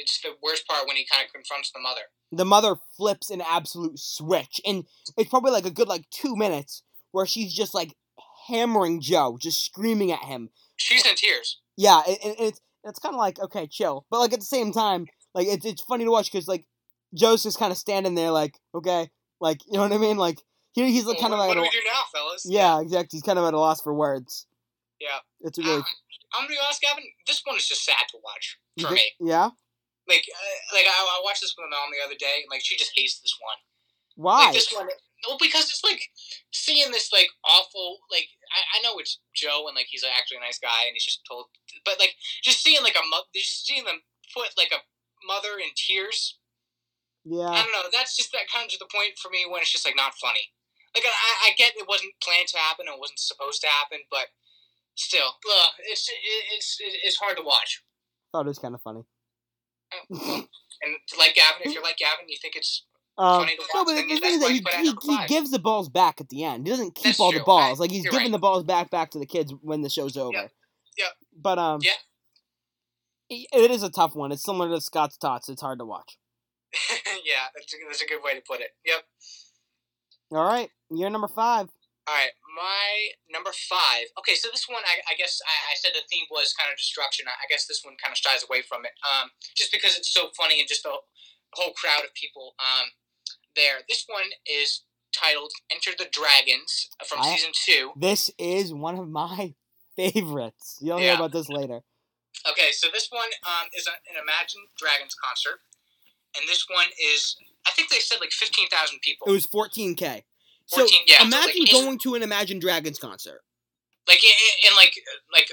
it's the worst part when he kind of confronts the mother. The mother flips an absolute switch, and it's probably like a good like two minutes where she's just like hammering Joe, just screaming at him. She's in tears. Yeah, and, and it's it's kind of like okay, chill, but like at the same time, like it's it's funny to watch because like Joe's just kind of standing there, like okay, like you know what I mean, like he, he's like kind of like what do we do now, fellas? Yeah, exactly. He's kind of at a loss for words. Yeah. It's a really. Uh, I'm gonna be honest, Gavin. This one is just sad to watch for me. Yeah. Like, uh, like I, I watched this with my mom the other day, and like she just hates this one. Why? Like this one, well, because it's like seeing this like awful. Like I, I know it's Joe, and like he's actually a nice guy, and he's just told, but like just seeing like a mo- just seeing them put like a mother in tears. Yeah. I don't know. That's just that kind of the point for me when it's just like not funny. Like I, I get it wasn't planned to happen, it wasn't supposed to happen, but still, ugh, it's it's it's hard to watch. Thought it was kind of funny. *laughs* And like Gavin, if you're like Gavin, you think it's Um, no, but the thing is that he, you put it at he, he gives the balls back at the end. He doesn't keep That's all the balls. I- like he's giving right. the balls back back to the kids when the show's over. Yep. But um. Yeah. i- It is a tough one. It's similar to Scott's Tots. It's hard to watch. *laughs* yeah, that's a, that's a good way to put it. Yep. All right, you're number five. All right, my number five. Okay, so this one, I, I guess I, I said the theme was kind of destruction. I, I guess this one kind of shies away from it, um, just because it's so funny and just the whole crowd of people um, there. This one is titled "Enter the Dragons" from season two. This is one of my *laughs* favorites. You'll hear about this later. Okay, so this one um, is a, an Imagine Dragons concert, and this one is I think they said like fifteen thousand people. It was 14k. So 14, yeah, so, like, imagine in- going to an Imagine Dragons concert. like in, in like like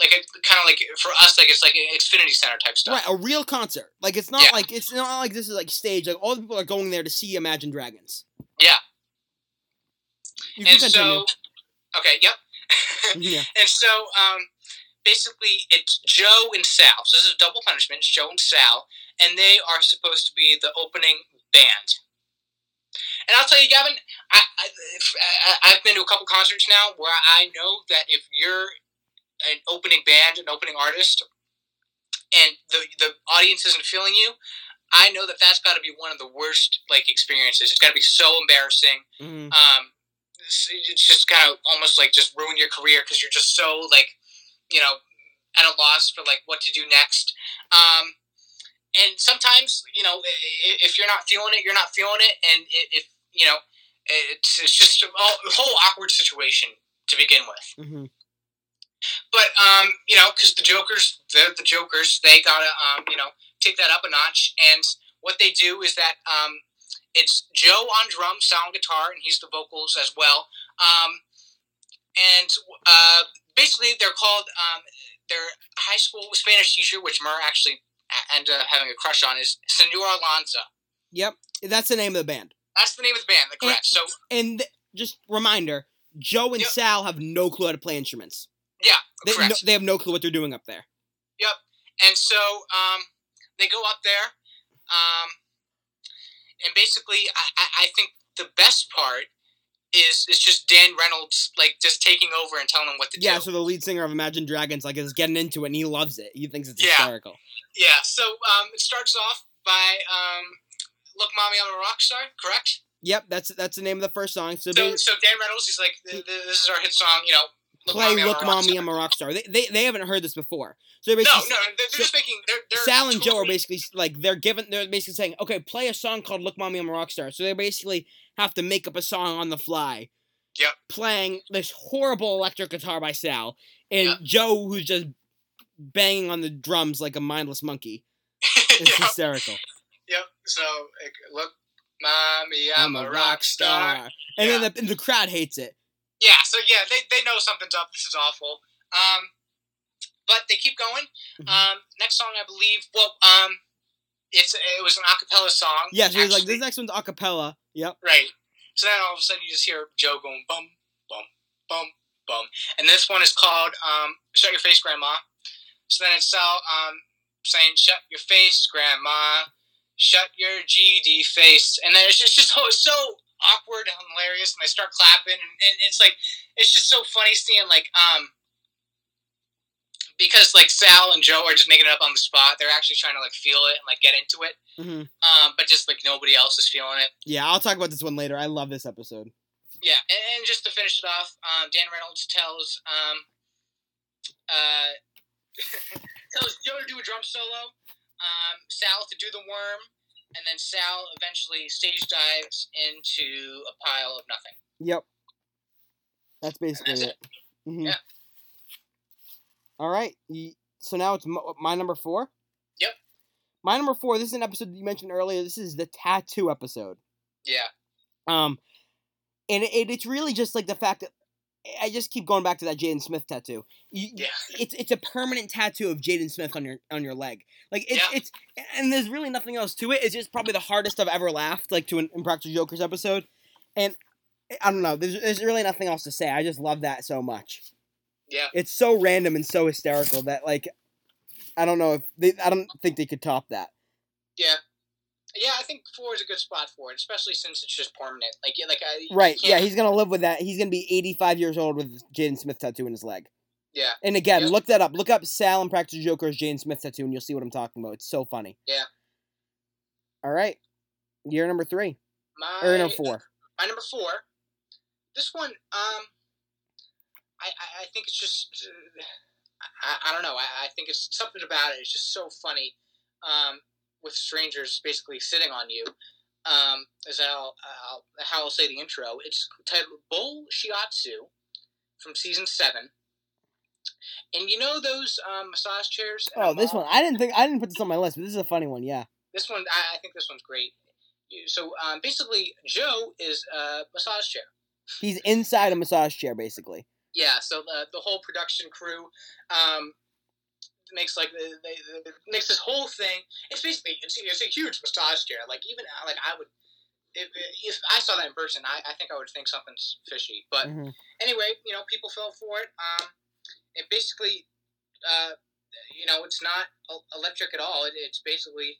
like kind of like for us like it's like an Xfinity Center type stuff. Right, a real concert. Like it's not Yeah. like it's not like this is like stage. Like all the people are going there to see Imagine Dragons. Yeah. You and so okay, yep. *laughs* yeah. And so um, basically it's Joe and Sal. So this is a double punishment. It's Joe and Sal, and they are supposed to be the opening band. And I'll tell you, Gavin, I, I, if- I I've been to a couple concerts now where I know that if you're an opening band, an opening artist, and the the audience isn't feeling you, I know that that's got to be one of the worst like experiences. It's got to be so embarrassing. Mhm. Um, it's, it's just kind of almost like just ruin your career because you're just so like, you know, at a loss for like what to do next. Um, and sometimes you know if you're not feeling it, you're not feeling it, and if you know, it's it's just a whole- awkward situation to begin with. Mhm. But um, you know, because the Jokers, they're the Jokers. They gotta um, you know, take that up a notch. And what they do is that um, it's Joe on drums, sound guitar, and he's the vocals as well. Um, and uh, basically, they're called um, their high school Spanish teacher, which Murr actually a- ended up having a crush on, is Senor Alonza. Yep. That's the name of the band. That's the name of the band. That's correct. So And th- just reminder, Joe and Yep. Sal have no clue how to play instruments. yeah, They, no, they have no clue what they're doing up there. Yep. And so um, they go up there, um, and basically, I, I, I think the best part is is just Dan Reynolds like just taking over and telling them what to Yeah, do. Yeah, so the lead singer of Imagine Dragons like is getting into it and he loves it. He thinks it's Yeah. hysterical. yeah. So um, it starts off by um, "Look, Mommy, I'm a rock star." Correct. Yep, that's that's the name of the first song. So, So so Dan Reynolds, he's like, "Th- th- "This is our hit song." You know, "Look, play Mommy, I'm "Look, Mommy. I'm a Rock Star." They, they they haven't heard this before. So they're No, basically no, they're, they're so- just making. They're, they're Sal and Joe are basically like they're given they're basically saying, okay, play a song called "Look, Mommy, I'm a Rock Star." So they basically have to make up a song on the fly. Yep. Playing this horrible electric guitar by Sal and Yep. Joe, who's just banging on the drums like a mindless monkey. *laughs* It's yep, hysterical. Yep. So like, look, Mommy, I'm, a rock star. And Yeah. then the, and the crowd hates it. Yeah, so yeah, they, they know something's up. This is awful. Um, but they keep going. Mhm. Um, next song, I believe. Well, um, it's it was an acapella song. Yeah, so like, this next one's acapella. Yep. Right. So then all of a sudden you just hear Joe going bum bum bum bum, and this one is called um, "Shut Your Face, Grandma." So then it's Sal um, saying "Shut your face, Grandma." Shut your GD face, and then it's just, just so, so awkward and hilarious, and I start clapping, and, and it's like it's just so funny seeing like um because like Sal and Joe are just making it up on the spot. They're actually trying to like feel it and like get into it, hmm um, but just like nobody else is feeling it. Yeah, I'll talk about this one later. I love this episode. Yeah, and, and just to finish it off, um, Dan Reynolds tells um, uh, *laughs* tells Joe to do a drum solo, um, Sal to do the worm, and then Sal eventually stage dives into a pile of nothing. Yep. That's basically that's it. Mhm. Yeah. All right. So now it's my number four. Yep. My number four. This is an episode that you mentioned earlier. This is the tattoo episode. Yeah, Um, and it, it's really just like the fact that I just keep going back to that Jaden Smith tattoo. You, Yeah. It's it's a permanent tattoo of Jaden Smith on your on your leg. Like it's Yeah. it's and there's really nothing else to it. It's just probably the hardest I've ever laughed like to an Impractical Jokers episode. And I don't know. There's there's really nothing else to say. I just love that so much. yeah, It's so random and so hysterical that like I don't know if they I don't think they could top that. yeah. Yeah, I think four is a good spot for it, especially since it's just permanent. Like, like I Right. Yeah, he's gonna live with that. He's gonna be 85 years old with Jaden Smith tattoo in his leg. yeah, And again, Yep. look that up. Look up Sal Impractical Joker's Jaden Smith tattoo, and you'll see what I'm talking about. It's so funny. Yeah. All right. Year number three my or number four. my number four. This one, um, I I, I think it's just uh, I, I don't know. I, I think it's something about it. It's just so funny. Um, with strangers basically sitting on you. um, is how uh, how I'll say the intro. It's titled Bull Shiatsu from season seven. And you know those um, massage chairs? Oh, this mall? one. I didn't think I didn't put this on my list, but this is a funny one. Yeah. This one, I, I think this one's great. So um, basically, Joe is a massage chair. He's inside a massage chair, basically. Yeah, so the the whole production crew um, makes like they, they, they makes this whole thing. It's basically it's, it's a huge massage chair. Like even like I would. If, if I saw that in person, I, I think I would think something's fishy. But Mhm. anyway, you know, people fell for it. Um, it basically, uh, you know, it's not electric at all. It, it's basically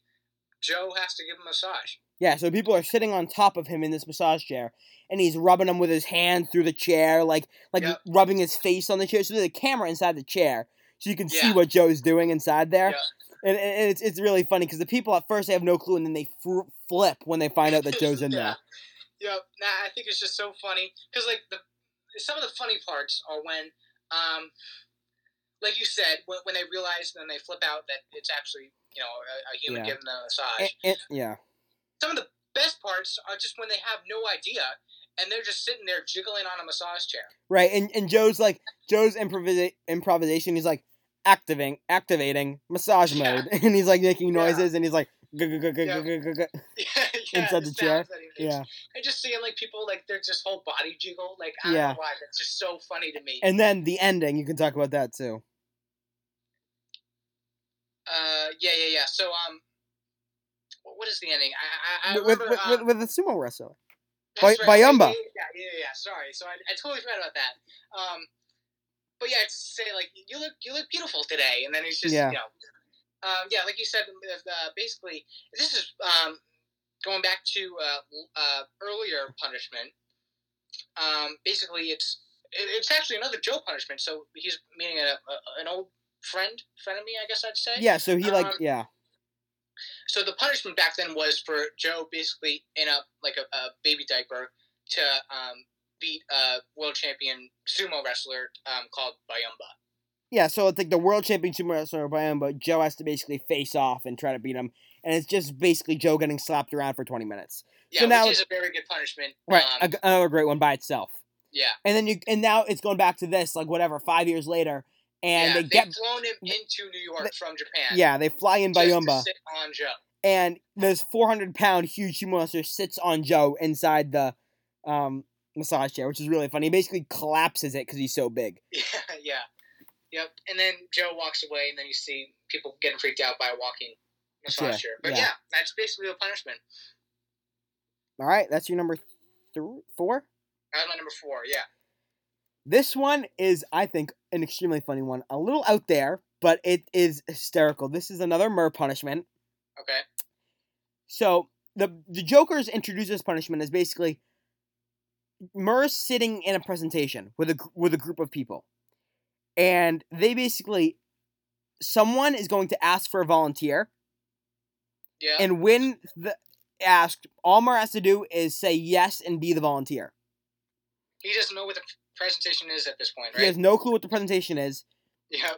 Joe has to give him a massage. Yeah. So people are sitting on top of him in this massage chair, and he's rubbing them with his hand through the chair, like like Yep. rubbing his face on the chair. So there's a camera inside the chair, so you can see what Joe's doing inside there. Yeah. And, and it's it's really funny because the people at first they have no clue, and then they fr- flip when they find out that *laughs* Joe's in there. Yeah, nah, I think it's just so funny because like the some of the funny parts are when, um, like you said, when, when they realize and then they flip out that it's actually you know a, a human Yeah. giving them a massage. And- and- yeah. some of the best parts are just when they have no idea and they're just sitting there jiggling on a massage chair. Right, and, and Joe's like Joe's improvisa- improvisation. He's like activating activating massage Yeah. mode, *laughs* and he's like making Yeah. noises, and he's like "Gu- gu- gu- gu- Yeah. gu- gu- gu- *laughs* gu." yeah, *laughs* Inside the chair? sounds that he makes. yeah. And just seeing like people like their just whole body jiggle, like I don't Yeah. know why, that's just so funny to me. And then the ending, you can talk about that too. Uh, yeah, yeah, yeah. So um, what is the ending? I I, I With, with, remember. with, um, with, with the sumo wrestler. By- right. Byamba. Yeah, yeah, yeah. Sorry, so I, I totally forgot about that. Um, but yeah, just to say like you look you look beautiful today, and then he's just Yeah. you know, um, yeah, like you said, uh, basically this is um, going back to uh, uh, earlier punishment. Um, basically, it's it, it's actually another Joe punishment. So he's meeting a, a, an old friend, frenemy, I guess I'd say. Yeah, so he like Um, yeah. So the punishment back then was for Joe basically in a like a, a baby diaper to um, beat a world champion sumo wrestler um, called Byamba. Yeah, so it's like the world champion sumo wrestler but Joe has to basically face off and try to beat him, and it's just basically Joe getting slapped around for twenty minutes. Yeah, So now which is a very good punishment. Right, Um, a- another great one by itself. yeah. And then you and now it's going back to this like whatever five years later, and yeah, they get flown him into New York they- from Japan. yeah they fly in just to Byamba, sit on Joe. and this four hundred pound huge sumo wrestler sits on Joe inside the um massage chair, which is really funny. He basically collapses it because he's so big. *laughs* Yeah, yeah, yep. And then Joe walks away, and then you see people getting freaked out by a walking massage Yeah, chair. But yeah. yeah. that's basically the punishment. All right, that's your number th- four. That's my number four. Yeah. This one is, I think, an extremely funny one. A little out there, but it is hysterical. This is another Murr punishment. Okay. So the the Joker's introduced this punishment as basically Murr's sitting in a presentation with a with a group of people, and they basically someone is going to ask for a volunteer, Yeah. and when the asked, all Murr has to do is say yes and be the volunteer. he doesn't know what the presentation is at this point, He has no clue what the presentation is, Yeah.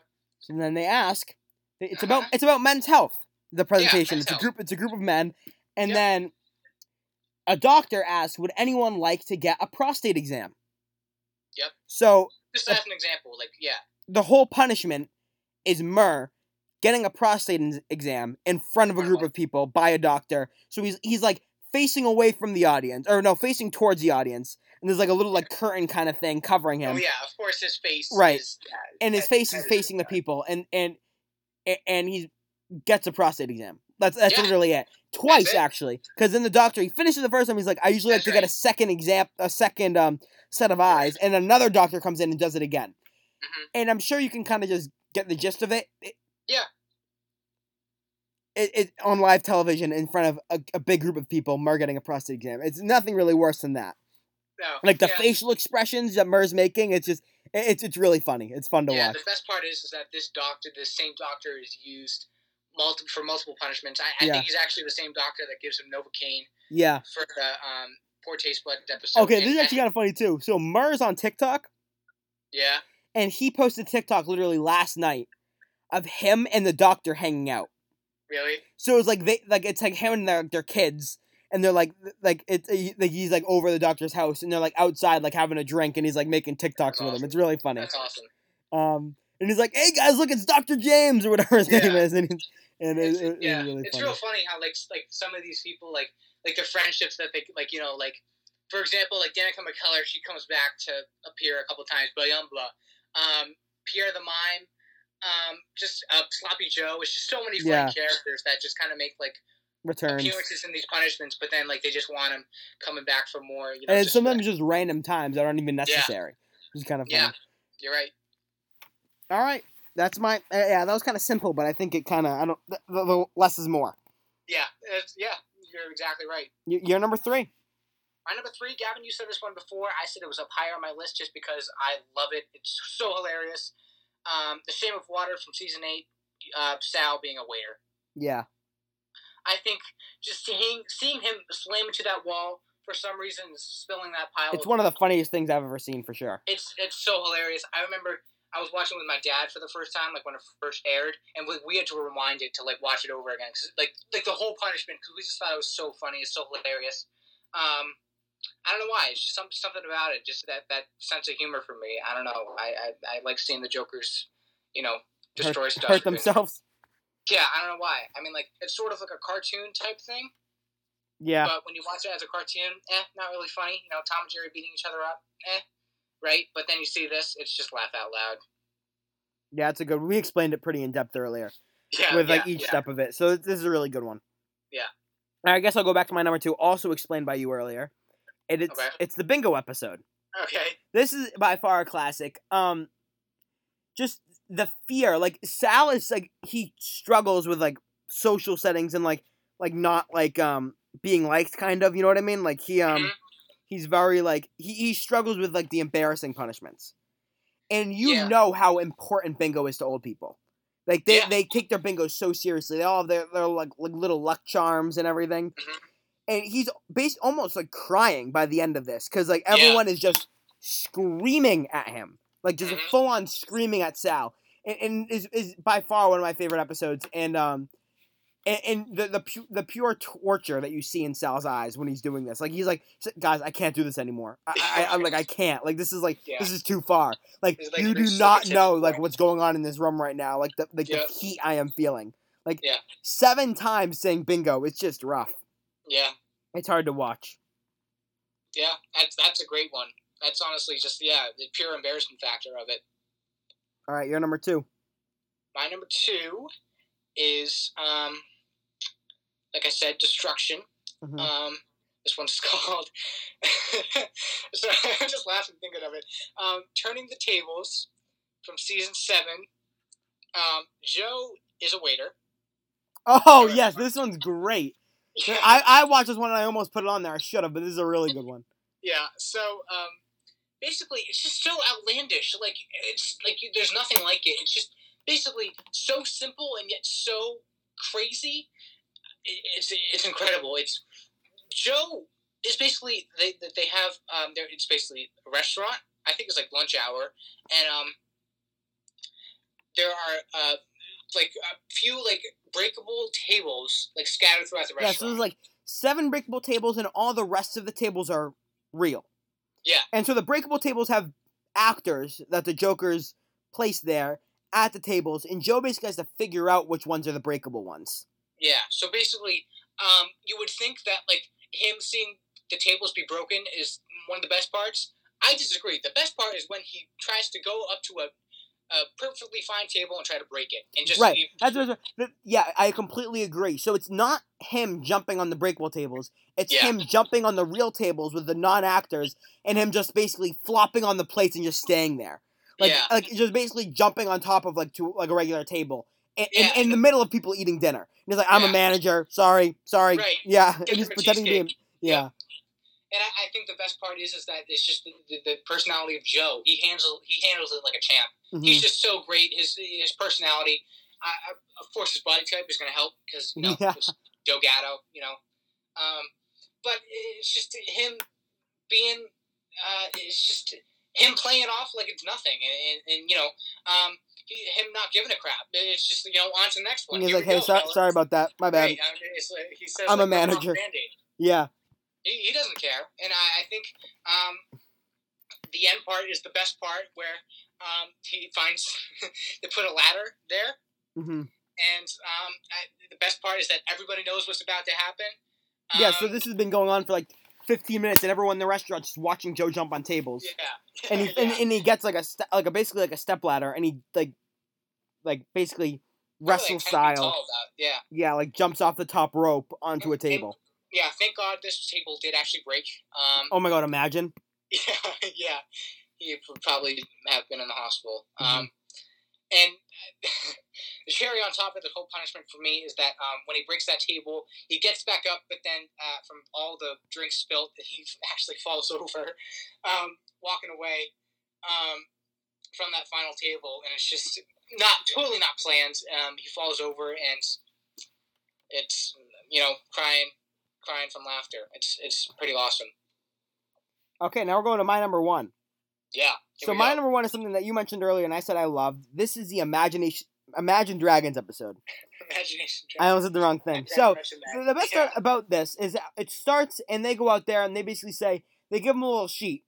and then they ask. It's Uh-huh. about it's about men's health. The presentation. men's it's a health. group. It's a group of men, and Yep. then a doctor asks, "Would anyone like to get a prostate exam?" Yep. So Just as an example, like yeah, the whole punishment is Murr getting a prostate exam in front of a group of people by a doctor. So he's he's like facing away from the audience, or no, facing towards the audience, and there's like a little like curtain kind of thing covering him. oh yeah, of course his face, Right. is, yeah, and his that- face that is facing the people, and and and he gets a prostate exam. That's that's Yeah. literally it. Twice it. actually, because then the doctor he finishes the first time. He's like, I usually That's to get a second exam, a second um set of eyes, and another doctor comes in and does it again. Mhm. And I'm sure you can kind of just get the gist of it. It- Yeah. It, it on live television in front of a, a big group of people, Murr getting a prostate exam. It's nothing really worse than that. Like the yeah. facial expressions that Murr's making, it's just it's it's really funny. It's fun to Yeah, watch. Yeah, the best part is is that this doctor, this same doctor, is used multiple for multiple punishments. I, I Yeah. think he's actually the same doctor that gives him novocaine Yeah. for the um, poor taste bud episode. Okay, And- this is actually kind of funny too. So Murr's on TikTok, yeah, and he posted TikTok literally last night of him and the doctor hanging out. really. So it's like they like it's like him and their their kids, and they're like like it's like he's like over the doctor's house and they're like outside like having a drink and he's like making TikToks That's with awesome. It's really funny. That's awesome. Um, and he's like, "Hey guys, look, it's Doctor James or whatever his name is," and he's, and It's, it- it's yeah, really it's funny. real funny how like like some of these people like like the friendships that they like you know like for example like Danica McKellar she comes back to appear a couple times blah blah blah um, Pierre the Mime um, just uh, Sloppy Joe it's just so many funny Yeah. characters that just kind of make like Returns, appearances in these punishments but then like they just want them coming back for more you know and just, sometimes just random times that aren't even Yeah. necessary. It's kind of funny. yeah you're right All right, that's my uh, yeah. That was kind of simple, but I think it kind of I don't. The, the, less is more. yeah it's, yeah you're exactly right. You- You're number three. My number three, Gavin, you said this one before. I said it was up higher on my list just because I love it. It's so hilarious. Um, the Shame of Water from season eight, uh, Sal being a waiter. Yeah, I think just seeing seeing him slam into that wall for some reason, spilling that pile. it's of, one of the funniest things I've ever seen for sure. It's it's so hilarious. I remember I was watching with my dad for the first time, like when it first aired, and we, we had to rewind it to like watch it over again because like like the whole punishment because we just thought it was so funny, it's so hilarious. Um, I don't know why. It's just some, something about it, just that that sense of humor for me. I don't know. I I, I like seeing the Joker's, you know, destroy hurt, stuff. hurt themselves. Yeah, I don't know why. I mean, like it's sort of like a cartoon type thing. Yeah, But when you watch it as a cartoon, eh, not really funny. You know, Tom and Jerry beating each other up, eh, right? But then you see this, it's just laugh out loud. yeah, it's a good. We explained it pretty in depth earlier Yeah, with like yeah, each yeah. step of it. So this is a really good one. Yeah. Right, I guess I'll go back to my number two, also explained by you earlier. And it's Okay. it's the bingo episode. Okay. This is by far a classic. Um, just the fear, like Sal is like he struggles with like social settings and like like not like um being liked, kind of. You know what I mean? Like he um Mhm. he's very like he he struggles with like the embarrassing punishments, and you Yeah. know how important bingo is to old people. Like they, Yeah. they take their bingo so seriously. They all have their, their like, like little luck charms and everything. Mhm. And he's based almost like crying by the end of this because like Yeah. everyone is just screaming at him, like just a Mhm. full on screaming at Sal, and, and is is by far one of my favorite episodes. And um, and, and the the pu- the pure torture that you see in Sal's eyes when he's doing this, like he's like, guys, I can't do this anymore. I, I I'm like I can't. Like this is like Yeah. this is too far. Like like you do not know like what's going on in this room right now. Like the like the heat I am feeling. Like Yeah. seven times saying bingo, it's just rough. Yeah. It's hard to watch. Yeah. That's that's a great one. That's honestly just yeah, the pure embarrassment factor of it. All right, you're number two. My number two is um, like I said, destruction. Mhm. Um, this one's *laughs* called. *laughs* so I'm just laughing thinking of it. Um, Turning the tables from season seven. Um, Joe is a waiter. Oh yes, this one's great. *laughs* I, I watched this one and I almost put it on there. I should have, but this is a really good one. Yeah. So um, basically, it's just so outlandish. Like it's like you, there's nothing like it. It's just basically so simple and yet so crazy. It's it's incredible. It's Joe is basically they they- they have um there it's basically a restaurant. I think it's like lunch hour, and um there are uh like a few like breakable tables like scattered throughout the restaurant. Yeah, so there's like seven breakable tables and all the rest of the tables are real. Yeah. And so the breakable tables have actors that the Joker's placed there at the tables, and Joe basically has to figure out which ones are the breakable ones. Yeah. So basically, um, you would think that like him seeing the tables be broken is one of the best parts. I disagree. The best part is when he tries to go up to a, a perfectly fine table and try to break it, and just right. That's what, yeah, I completely agree. So it's not him jumping on the breakable tables. It's Yeah. him jumping on the real tables with the non-actors, and him just basically flopping on the plates and just staying there. Like, Yeah. like just basically jumping on top of like to like a regular table. In, in, Yeah, in the middle of people eating dinner, and he's like, "I'm a manager. Sorry, sorry. Right. Yeah, and he's pretending to be. cheesecake. Yeah, and I, I think the best part is is that it's just the, the, the personality of Joe. He handles he handles it like a champ. Mhm. He's just so great. His his personality. I, of course, his body type is going to help because you know Yeah. Joe Gatto. You know, um, but it's just him being. Uh, it's just him playing off like it's nothing, and, and, and you know, um, he, him not giving a crap. It's just you know on to the next one. And he's Here like, "Hey, so, sorry about that. My bad." Right, I mean, like, he says, "I'm a like, "Rubber manager." Band-Aid." Yeah. He, he doesn't care, and I, I think um, the end part is the best part where um, he finds *laughs* they put a ladder there, hmm and um, I, the best part is that everybody knows what's about to happen. Yeah. So Um, this has been going on for like 15 minutes, and everyone in the restaurant just watching Joe jump on tables. yeah, And he *laughs* yeah. and, and he gets like a ste- like a basically like a step ladder, and he like like basically wrestle 10 feet style. yeah, Yeah, like jumps off the top rope onto a And- table. yeah. Thank God this table did actually break. Um, Oh my god! Imagine. *laughs* Yeah, yeah. He would probably have been in the hospital. Mhm. Um, and *laughs* the cherry on top of the whole punishment for me is that um, when he breaks that table, he gets back up, but then uh, from all the drinks spilt, *laughs* he actually falls over, um, walking away um, from that final table, and it's just not totally not planned. Um, he falls over, and it's you know crying, crying from laughter. It's it's pretty awesome. Okay, now we're going to my number one. Yeah. So my go. number one is something that you mentioned earlier, and I said I loved. This is the imagination, Imagine Dragons episode. *laughs* imagination. I almost said the wrong thing. So the best Yeah. part about this is it starts, and they go out there, and they basically say they give him a little sheet,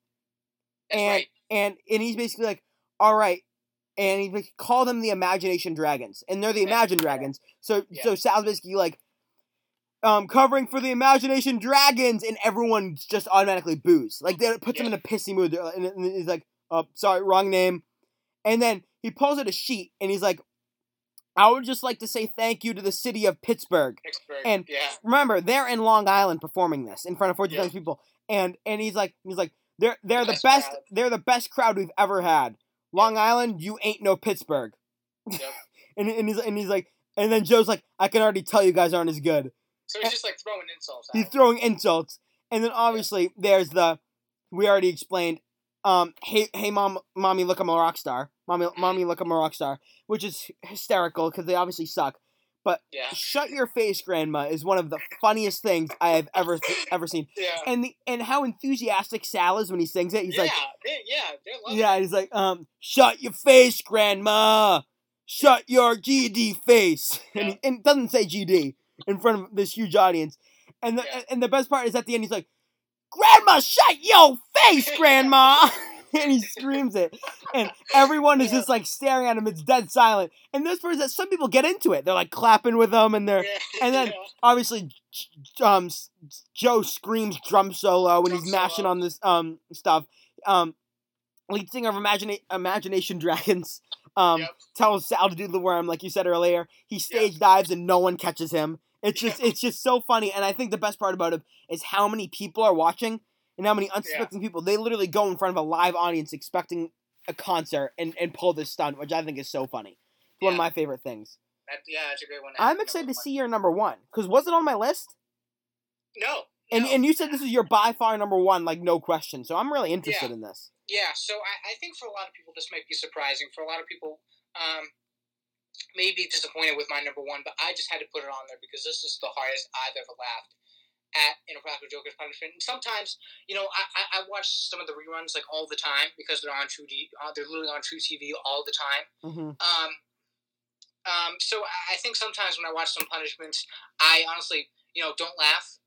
That's and right. and and he's basically like, all right. And he like, call them the Imagination Dragons, and they're the. Imagine Dragons. So Yeah. so Sal's basically like, um, covering for the Imagination Dragons, and everyone just automatically boos. Like that puts him in a pissy mood, and, and he's like, oh, sorry, wrong name. And then he pulls out a sheet, and he's like, I would just like to say thank you to the city of Pittsburgh Pittsburgh. and- yeah, remember they're in Long Island performing this in front of forty Yeah. people, and and he's like he's like they're they're the Best best crowd. they're the best crowd we've ever had. Long Island, you ain't no Pittsburgh. Yep. *laughs* and and he's and he's like and then Joe's like I can already tell you guys aren't as good. So he's just like throwing insults. At He's throwing insults, and then obviously there's the we already explained. Um, hey, hey, mom, mommy, look, I'm a rock star. Mommy, mommy, look, I'm a rock star, which is hysterical because they obviously suck. yeah, Shut your face, grandma, is one of the funniest things I have ever ever seen. *laughs* yeah, and the and how enthusiastic Sal is when he sings it. He's yeah, like, they, yeah, yeah, he's like, um, shut your face, grandma. Shut your GD face. *laughs* And, he, and doesn't say GD in front of this huge audience. And the Yeah. and the best part is at the end he's like, Grandma, shut your face, *laughs* grandma. *laughs* and he screams it. And everyone is Yeah. just like staring at him. It's dead silent. And this part is that some people get into it. They're like clapping with him and they're Yeah, *laughs* and then- yeah. obviously um Joe screams drum solo when Drum he's mashing solo. on this um stuff. Um lead singer of Imagina- Imagination Dragons um Yep. tells Sal to do the worm like you said earlier. He stage dives and no one catches him. It's just it's just so funny and I think the best part about it is how many people are watching and how many unsuspecting people they literally go in front of a live audience expecting a concert and, and pull this stunt, which I think is so funny. It's one of my favorite things. That, yeah, that's a great one. I'm excited to see your number one because was it on my list? No, And no. and you said *laughs* this is your by far number one, like no question. So I'm really interested Yeah. in this. Yeah, so I, I think for a lot of people this might be surprising. For a lot of people, um, may be disappointed with my number one, but I just had to put it on there because this is the hardest I've ever laughed at in Impractical Joker's Punishment. And sometimes, you know, I, I, I watch some of the reruns like all the time because they're on True D, uh, they're literally on truTV all the time. hmm Um, um, so I think sometimes when I watch some punishments, I honestly, you know, don't laugh.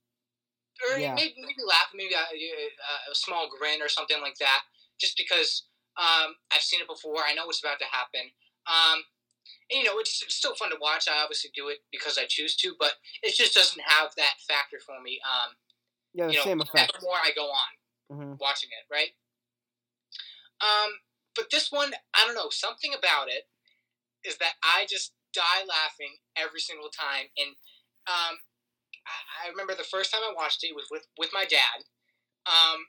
Or Yeah. maybe, maybe laugh, maybe a, a, a small grin or something like that, just because um, I've seen it before. I know what's about to happen. Um, you know, it's, it's still fun to watch. I obviously do it because I choose to, but it just doesn't have that factor for me. Um, Yeah, the you know, same effect. the more I go on hmm watching it, right? Um, but this one, I don't know, something about it is that I just die laughing every single time. And um, I, I remember the first time I watched it, it was with, with my dad. Um,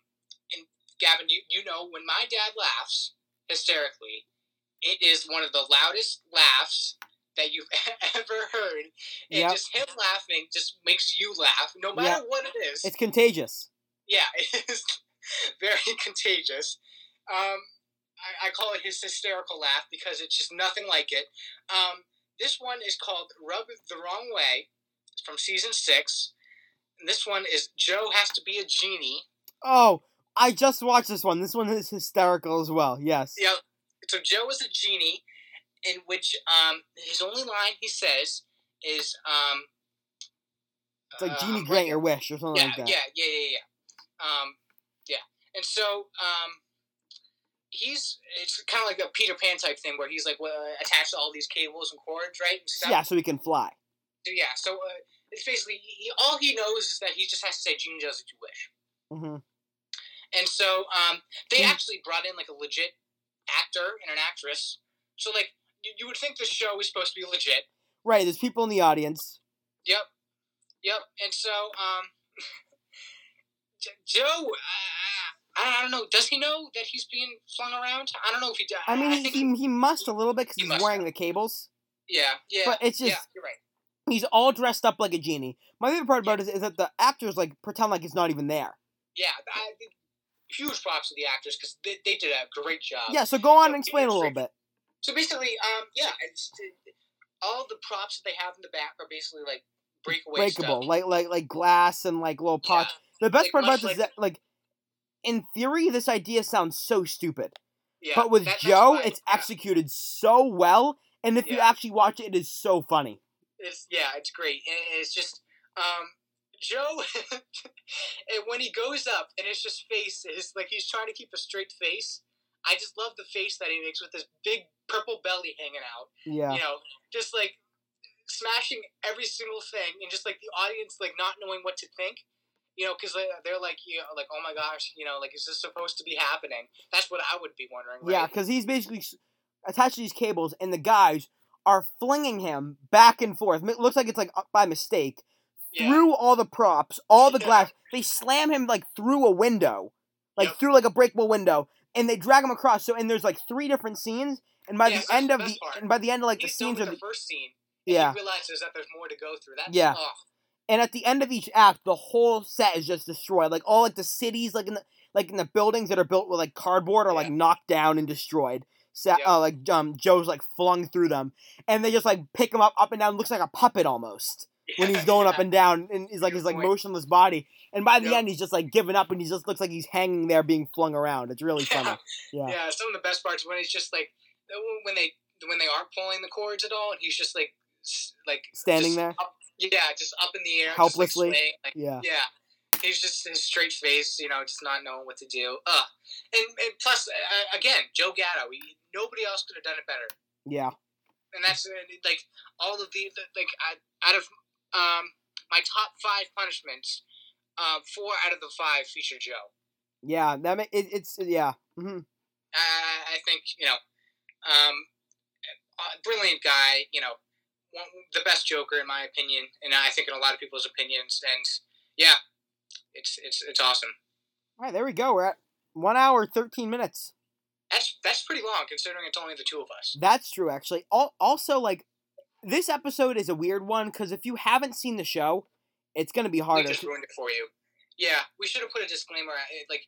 and Gavin, you, you know, when my dad laughs hysterically, it is one of the loudest laughs that you've *laughs* ever heard. And Yep. just him laughing just makes you laugh, no matter what it is It's contagious. yeah, *laughs* it is very *laughs* contagious. Um, I, I call it his hysterical laugh because it's just nothing like it. Um, this one is called Rub the Wrong Way it's from season six. And this one is Joe has to be a genie. Oh, I just watched this one. This one is hysterical as well. Yes. Yeah. So Joe is a genie, in which um, his only line he says is, um, It's like uh, Genie I'm grant your wish or something yeah, like that. yeah, yeah, yeah, yeah. Um, yeah, and so um, he's it's kind of like a Peter Pan type thing where he's like uh, attached to all these cables and cords, right? And stuff. Yeah, so he can fly. So, yeah. So uh, it's basically he, all he knows is that he just has to say "Genie does what you wish." hmm And so um, they Hmm. actually brought in like a legit actor and an actress. So like you, you would think the show is supposed to be legit. Right, there's people in the audience. Yep. Yep. And so um, *laughs* Joe. Uh, I don't know. Does he know that he's being flung around? I don't know if he does. I mean, I he, he, he must a little bit because He he's wearing have. the cables. yeah, yeah. But it's just yeah, you're right. he's all dressed up like a genie. My favorite part about it is, is that the actors like pretend like it's not even there. Yeah, I, huge props to the actors because they, they did a great job. Yeah, so go on yeah, and explain a little bit. So basically, um, yeah, it's, all the props that they have in the back are basically like breakaway Breakable, stuff. like like like glass and like little pots. The best like, part about much this is like- that like in theory this idea sounds so stupid. yeah, but with Joe, it's yeah. executed so well, and if you actually watch it, it is so funny. It's yeah, it's great, and it's just um, Joe. *laughs* and when he goes up, and it's just face is like he's trying to keep a straight face. I just love the face that he makes with this big purple belly hanging out. Yeah, You know, just like smashing every single thing, and just like the audience like not knowing what to think. You know, because uh, they're like, you know, like, oh my gosh, you know, like, is this supposed to be happening? That's what I would be wondering. Right? yeah, because he's basically attached to these cables, and the guys are flinging him back and forth. It looks like it's like by mistake yeah. through all the props, all the Yeah. glass. They slam him like through a window, like Yep. through like a breakable window, and they drag him across. So and there's like three different scenes, and by Yeah, the end the of the part. and by the end of like the He's done scenes of the the, first scene. Yeah, He realizes that there's more to go through. That's Yeah. Oh, and at the end of each act, the whole set is just destroyed. Like all like the cities, like in the like in the buildings that are built with like cardboard, are like knocked down and destroyed. So, Yeah. uh, like um, Joe's like flung through them, and they just like pick him up, up and down. Looks like a puppet almost when he's going up and down, and he's like Good his like point. motionless body. And by the Yep. end, he's just like giving up, and he just looks like he's hanging there, being flung around. It's really funny. Yeah. Yeah. yeah, Some of the best parts when he's just like when they when they aren't pulling the cords at all, and he's just like like Standing there? up- yeah, just up in the air, Helplessly? Just, like, like, Yeah, yeah. He's just his straight face, you know, just not knowing what to do. Ugh. And, and plus, uh, again, Joe Gatto. He, nobody else could have done it better. yeah, and that's uh, like all of the the- like I- out of um my top five punishments, um four out of the five feature Joe. yeah. That ma- it, it's yeah. hmm I, I think you know, um, brilliant guy. You know, one, the best Joker in my opinion, and I think in a lot of people's opinions. And yeah, it's it's it's awesome. All right, there we go. We're at one hour thirteen minutes. That's that's pretty long considering it's only the two of us. That's true, actually. Al- Also, like this episode is a weird one because if you haven't seen the show, it's gonna be We harder. just ruined it for you. Yeah, we should have put a disclaimer. Like,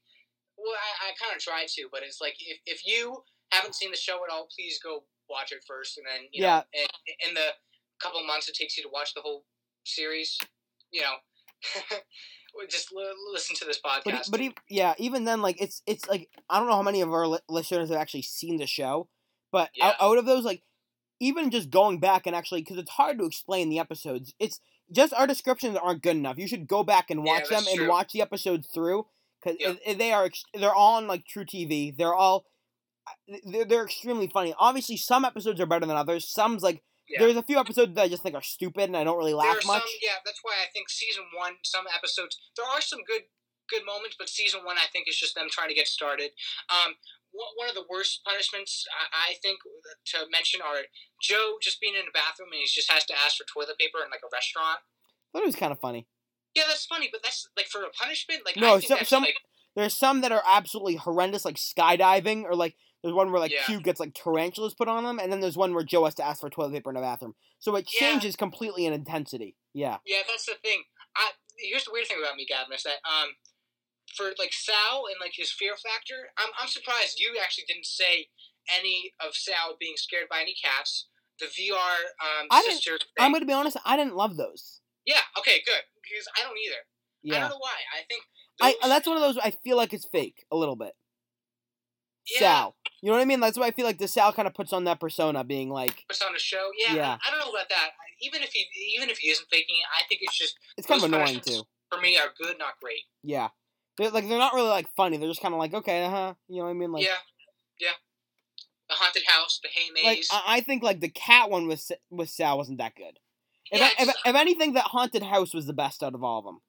well, I, I kind of tried to, but it's like if, if you haven't seen the show at all, please go watch it first, and then you Yeah. know, in, in the couple months it takes you to watch the whole series, you know, *laughs* just l- listen to this podcast. but e- yeah, even then, like it's it's like I don't know how many of our li- listeners have actually seen the show, but Yeah. out, out of those, like even just going back and actually because it's hard to explain the episodes. It's just our descriptions aren't good enough. You should go back and Yeah, watch them that's and watch the episodes through because Yep. they are they're all on like truTV. They're all they're, they're extremely funny. Obviously, some episodes are better than others. Some's like Yeah. there's a few episodes that I just think are stupid and I don't really laugh much. some, yeah, that's why I think season one, some episodes, there are some good good moments, but season one, I think, is just them trying to get started. Um, one of the worst punishments I, I think to mention are Joe just being in the bathroom and he just has to ask for toilet paper in like a restaurant. But it was kind of funny. Yeah, that's funny, but that's like for a punishment. Like No, I think some- some- like There's some that are absolutely horrendous, like skydiving, or like there's one where like Yeah. Q gets like tarantulas put on him, and then there's one where Joe has to ask for toilet paper in a bathroom. So it Yeah. changes completely in intensity. Yeah. yeah, that's the thing. I here's the weird thing about me, Gavin, is that um for like Sal and like his fear factor, I'm I'm surprised you actually didn't say any of Sal being scared by any cats. The VR um I sister thing. I'm gonna be honest. I didn't love those. Yeah, okay, good. Because I don't either. Yeah. I don't know why. I think I that's one of those I feel like it's fake a little bit. yeah, Sal. You know what I mean? That's why I feel like the Sal kind of puts on that persona, being like, puts on a show. Yeah, Yeah. I, I don't know about that. Even if he even if he isn't faking it, I think it's just It's kind of annoying too. for me are good, not great. Yeah. They're like they're not really like funny. They're just kind of like okay, uh huh. You know what I mean? Like, yeah, yeah. The haunted house, the hay maze. I, I think like the cat one with with Sal wasn't that good. If, yeah, I- if, if anything, that haunted house was the best out of all of them.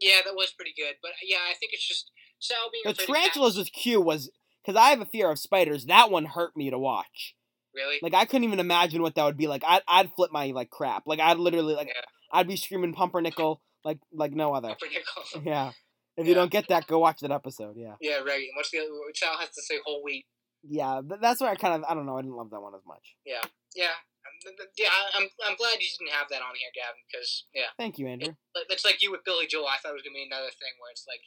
yeah, that was pretty good. But yeah, I think it's just Sal being The tarantulas with Q was because I have a fear of spiders. That one hurt me to watch. Really? Like I couldn't even imagine what that would be like. I'd I'd flip my like crap. Like I'd literally like Yeah. I'd be screaming pumpernickel like like no other. Pumpernickel. Yeah. If you don't get that, go watch that episode. Yeah. yeah, right. And what's the other? Sal has to say whole wheat. Yeah, but that's where I kind of I don't know. I didn't love that one as much. Yeah, um, th- th- yeah. I'm I'm glad you didn't have that on here, Gavin, because yeah, Thank you, Andrew. Like- it's like you with Billy Joel. I thought it was gonna be another thing where it's like,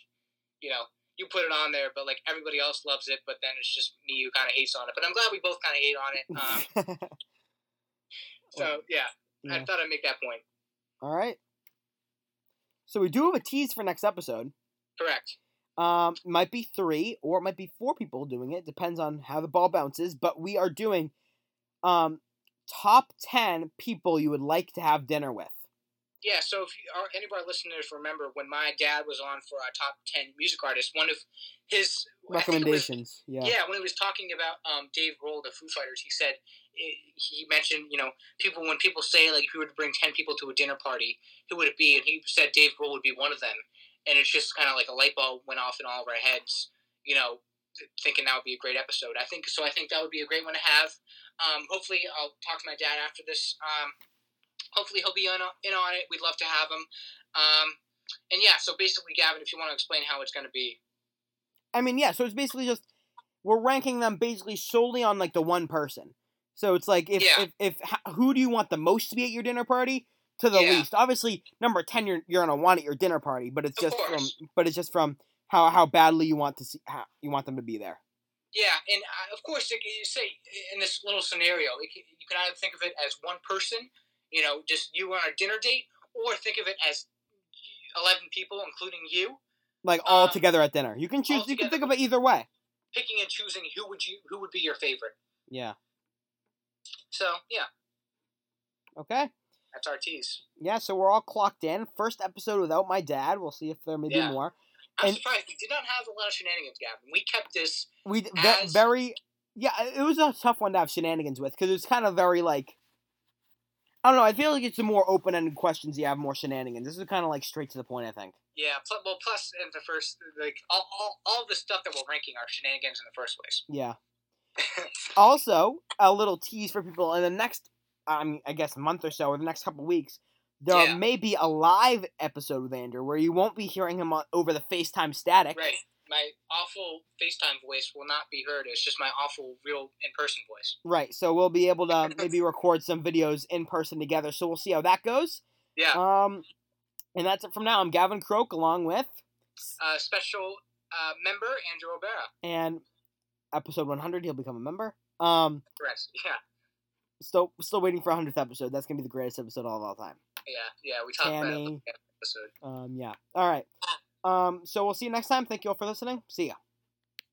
you know, you put it on there, but like everybody else loves it, but then it's just me who kind of hates on it. But I'm glad we both kind of hate on it. Um, *laughs* so yeah, Yeah. I thought I'd make that point. All right. So we do have a tease for next episode. Correct. Um, might be three or it might be four people doing it. Depends on how the ball bounces. But we are doing um top ten people you would like to have dinner with. Yeah, so if you, are, any of our listeners remember when my dad was on for our top ten music artists, one of his it was- Recommendations. Yeah. Yeah, when he was talking about um, Dave Grohl, the Foo Fighters, he said eh, he mentioned you know people when people say like if you were to bring ten people to a dinner party, who would it be? And he said Dave Grohl would be one of them. And it's just kind of like a light bulb went off in all of our heads, you know, thinking that would be a great episode. I think so. I think that would be a great one to have. Um, hopefully, I'll talk to my dad after this. Um, hopefully, he'll be in, in on it. We'd love to have him. Um, and yeah, so basically, Gavin, if you want to explain how it's going to be, I mean, yeah. So it's basically just we're ranking them basically solely on like the one person. So it's like if Yeah. if, if who do you want the most to be at your dinner party to the Yeah. least. Obviously, number ten you're you're gonna want at your dinner party, but it's Of just from but it's just from how how badly you want to see how you want them to be there. Yeah, and uh, of course, it, you say in this little scenario, can- you can either think of it as one person, you know, just you on a dinner date, or think of it as eleven people, including you, Like all Um, together at dinner. You can choose. You can think of it either way. picking and choosing who would you who would be your favorite. Yeah. So yeah, Okay. That's our tease. Yeah. So we're all clocked in. First episode without my dad. We'll see if there may be Yeah. more. I'm And- surprised we did not have a lot of shenanigans, Gavin. We kept this. We As- very yeah. It was a tough one to have shenanigans with because it's kind of very like. I don't know. I feel like it's the more open-ended questions you have more shenanigans. This is kind of like straight to the point. I think. Yeah, pl- well, plus in the first, like all, all, all the stuff that we're ranking are shenanigans in the first place. Yeah. *laughs* also, a little tease for people in the next, I mean, I guess a month or so, or the next couple weeks, there Yeah. may be a live episode with Andrew where you won't be hearing him on, over the FaceTime static. Right. My awful FaceTime voice will not be heard. It's just my awful, real in person voice. Right. So we'll be able to *laughs* maybe record some videos in person together. So we'll see how that goes. Yeah. Um, and that's it from now. I'm Gavin Croak along with Uh, special uh, member, Andrew O'Bara. and episode 100 he'll become a member. Um, Correct. Yeah. Still still waiting for a 100th episode. That's gonna be the greatest episode of all time. Yeah. Yeah. We talked about it Tammy. in the episode. Um, yeah. All right. Um, so we'll see you next time. Thank you all for listening. See ya.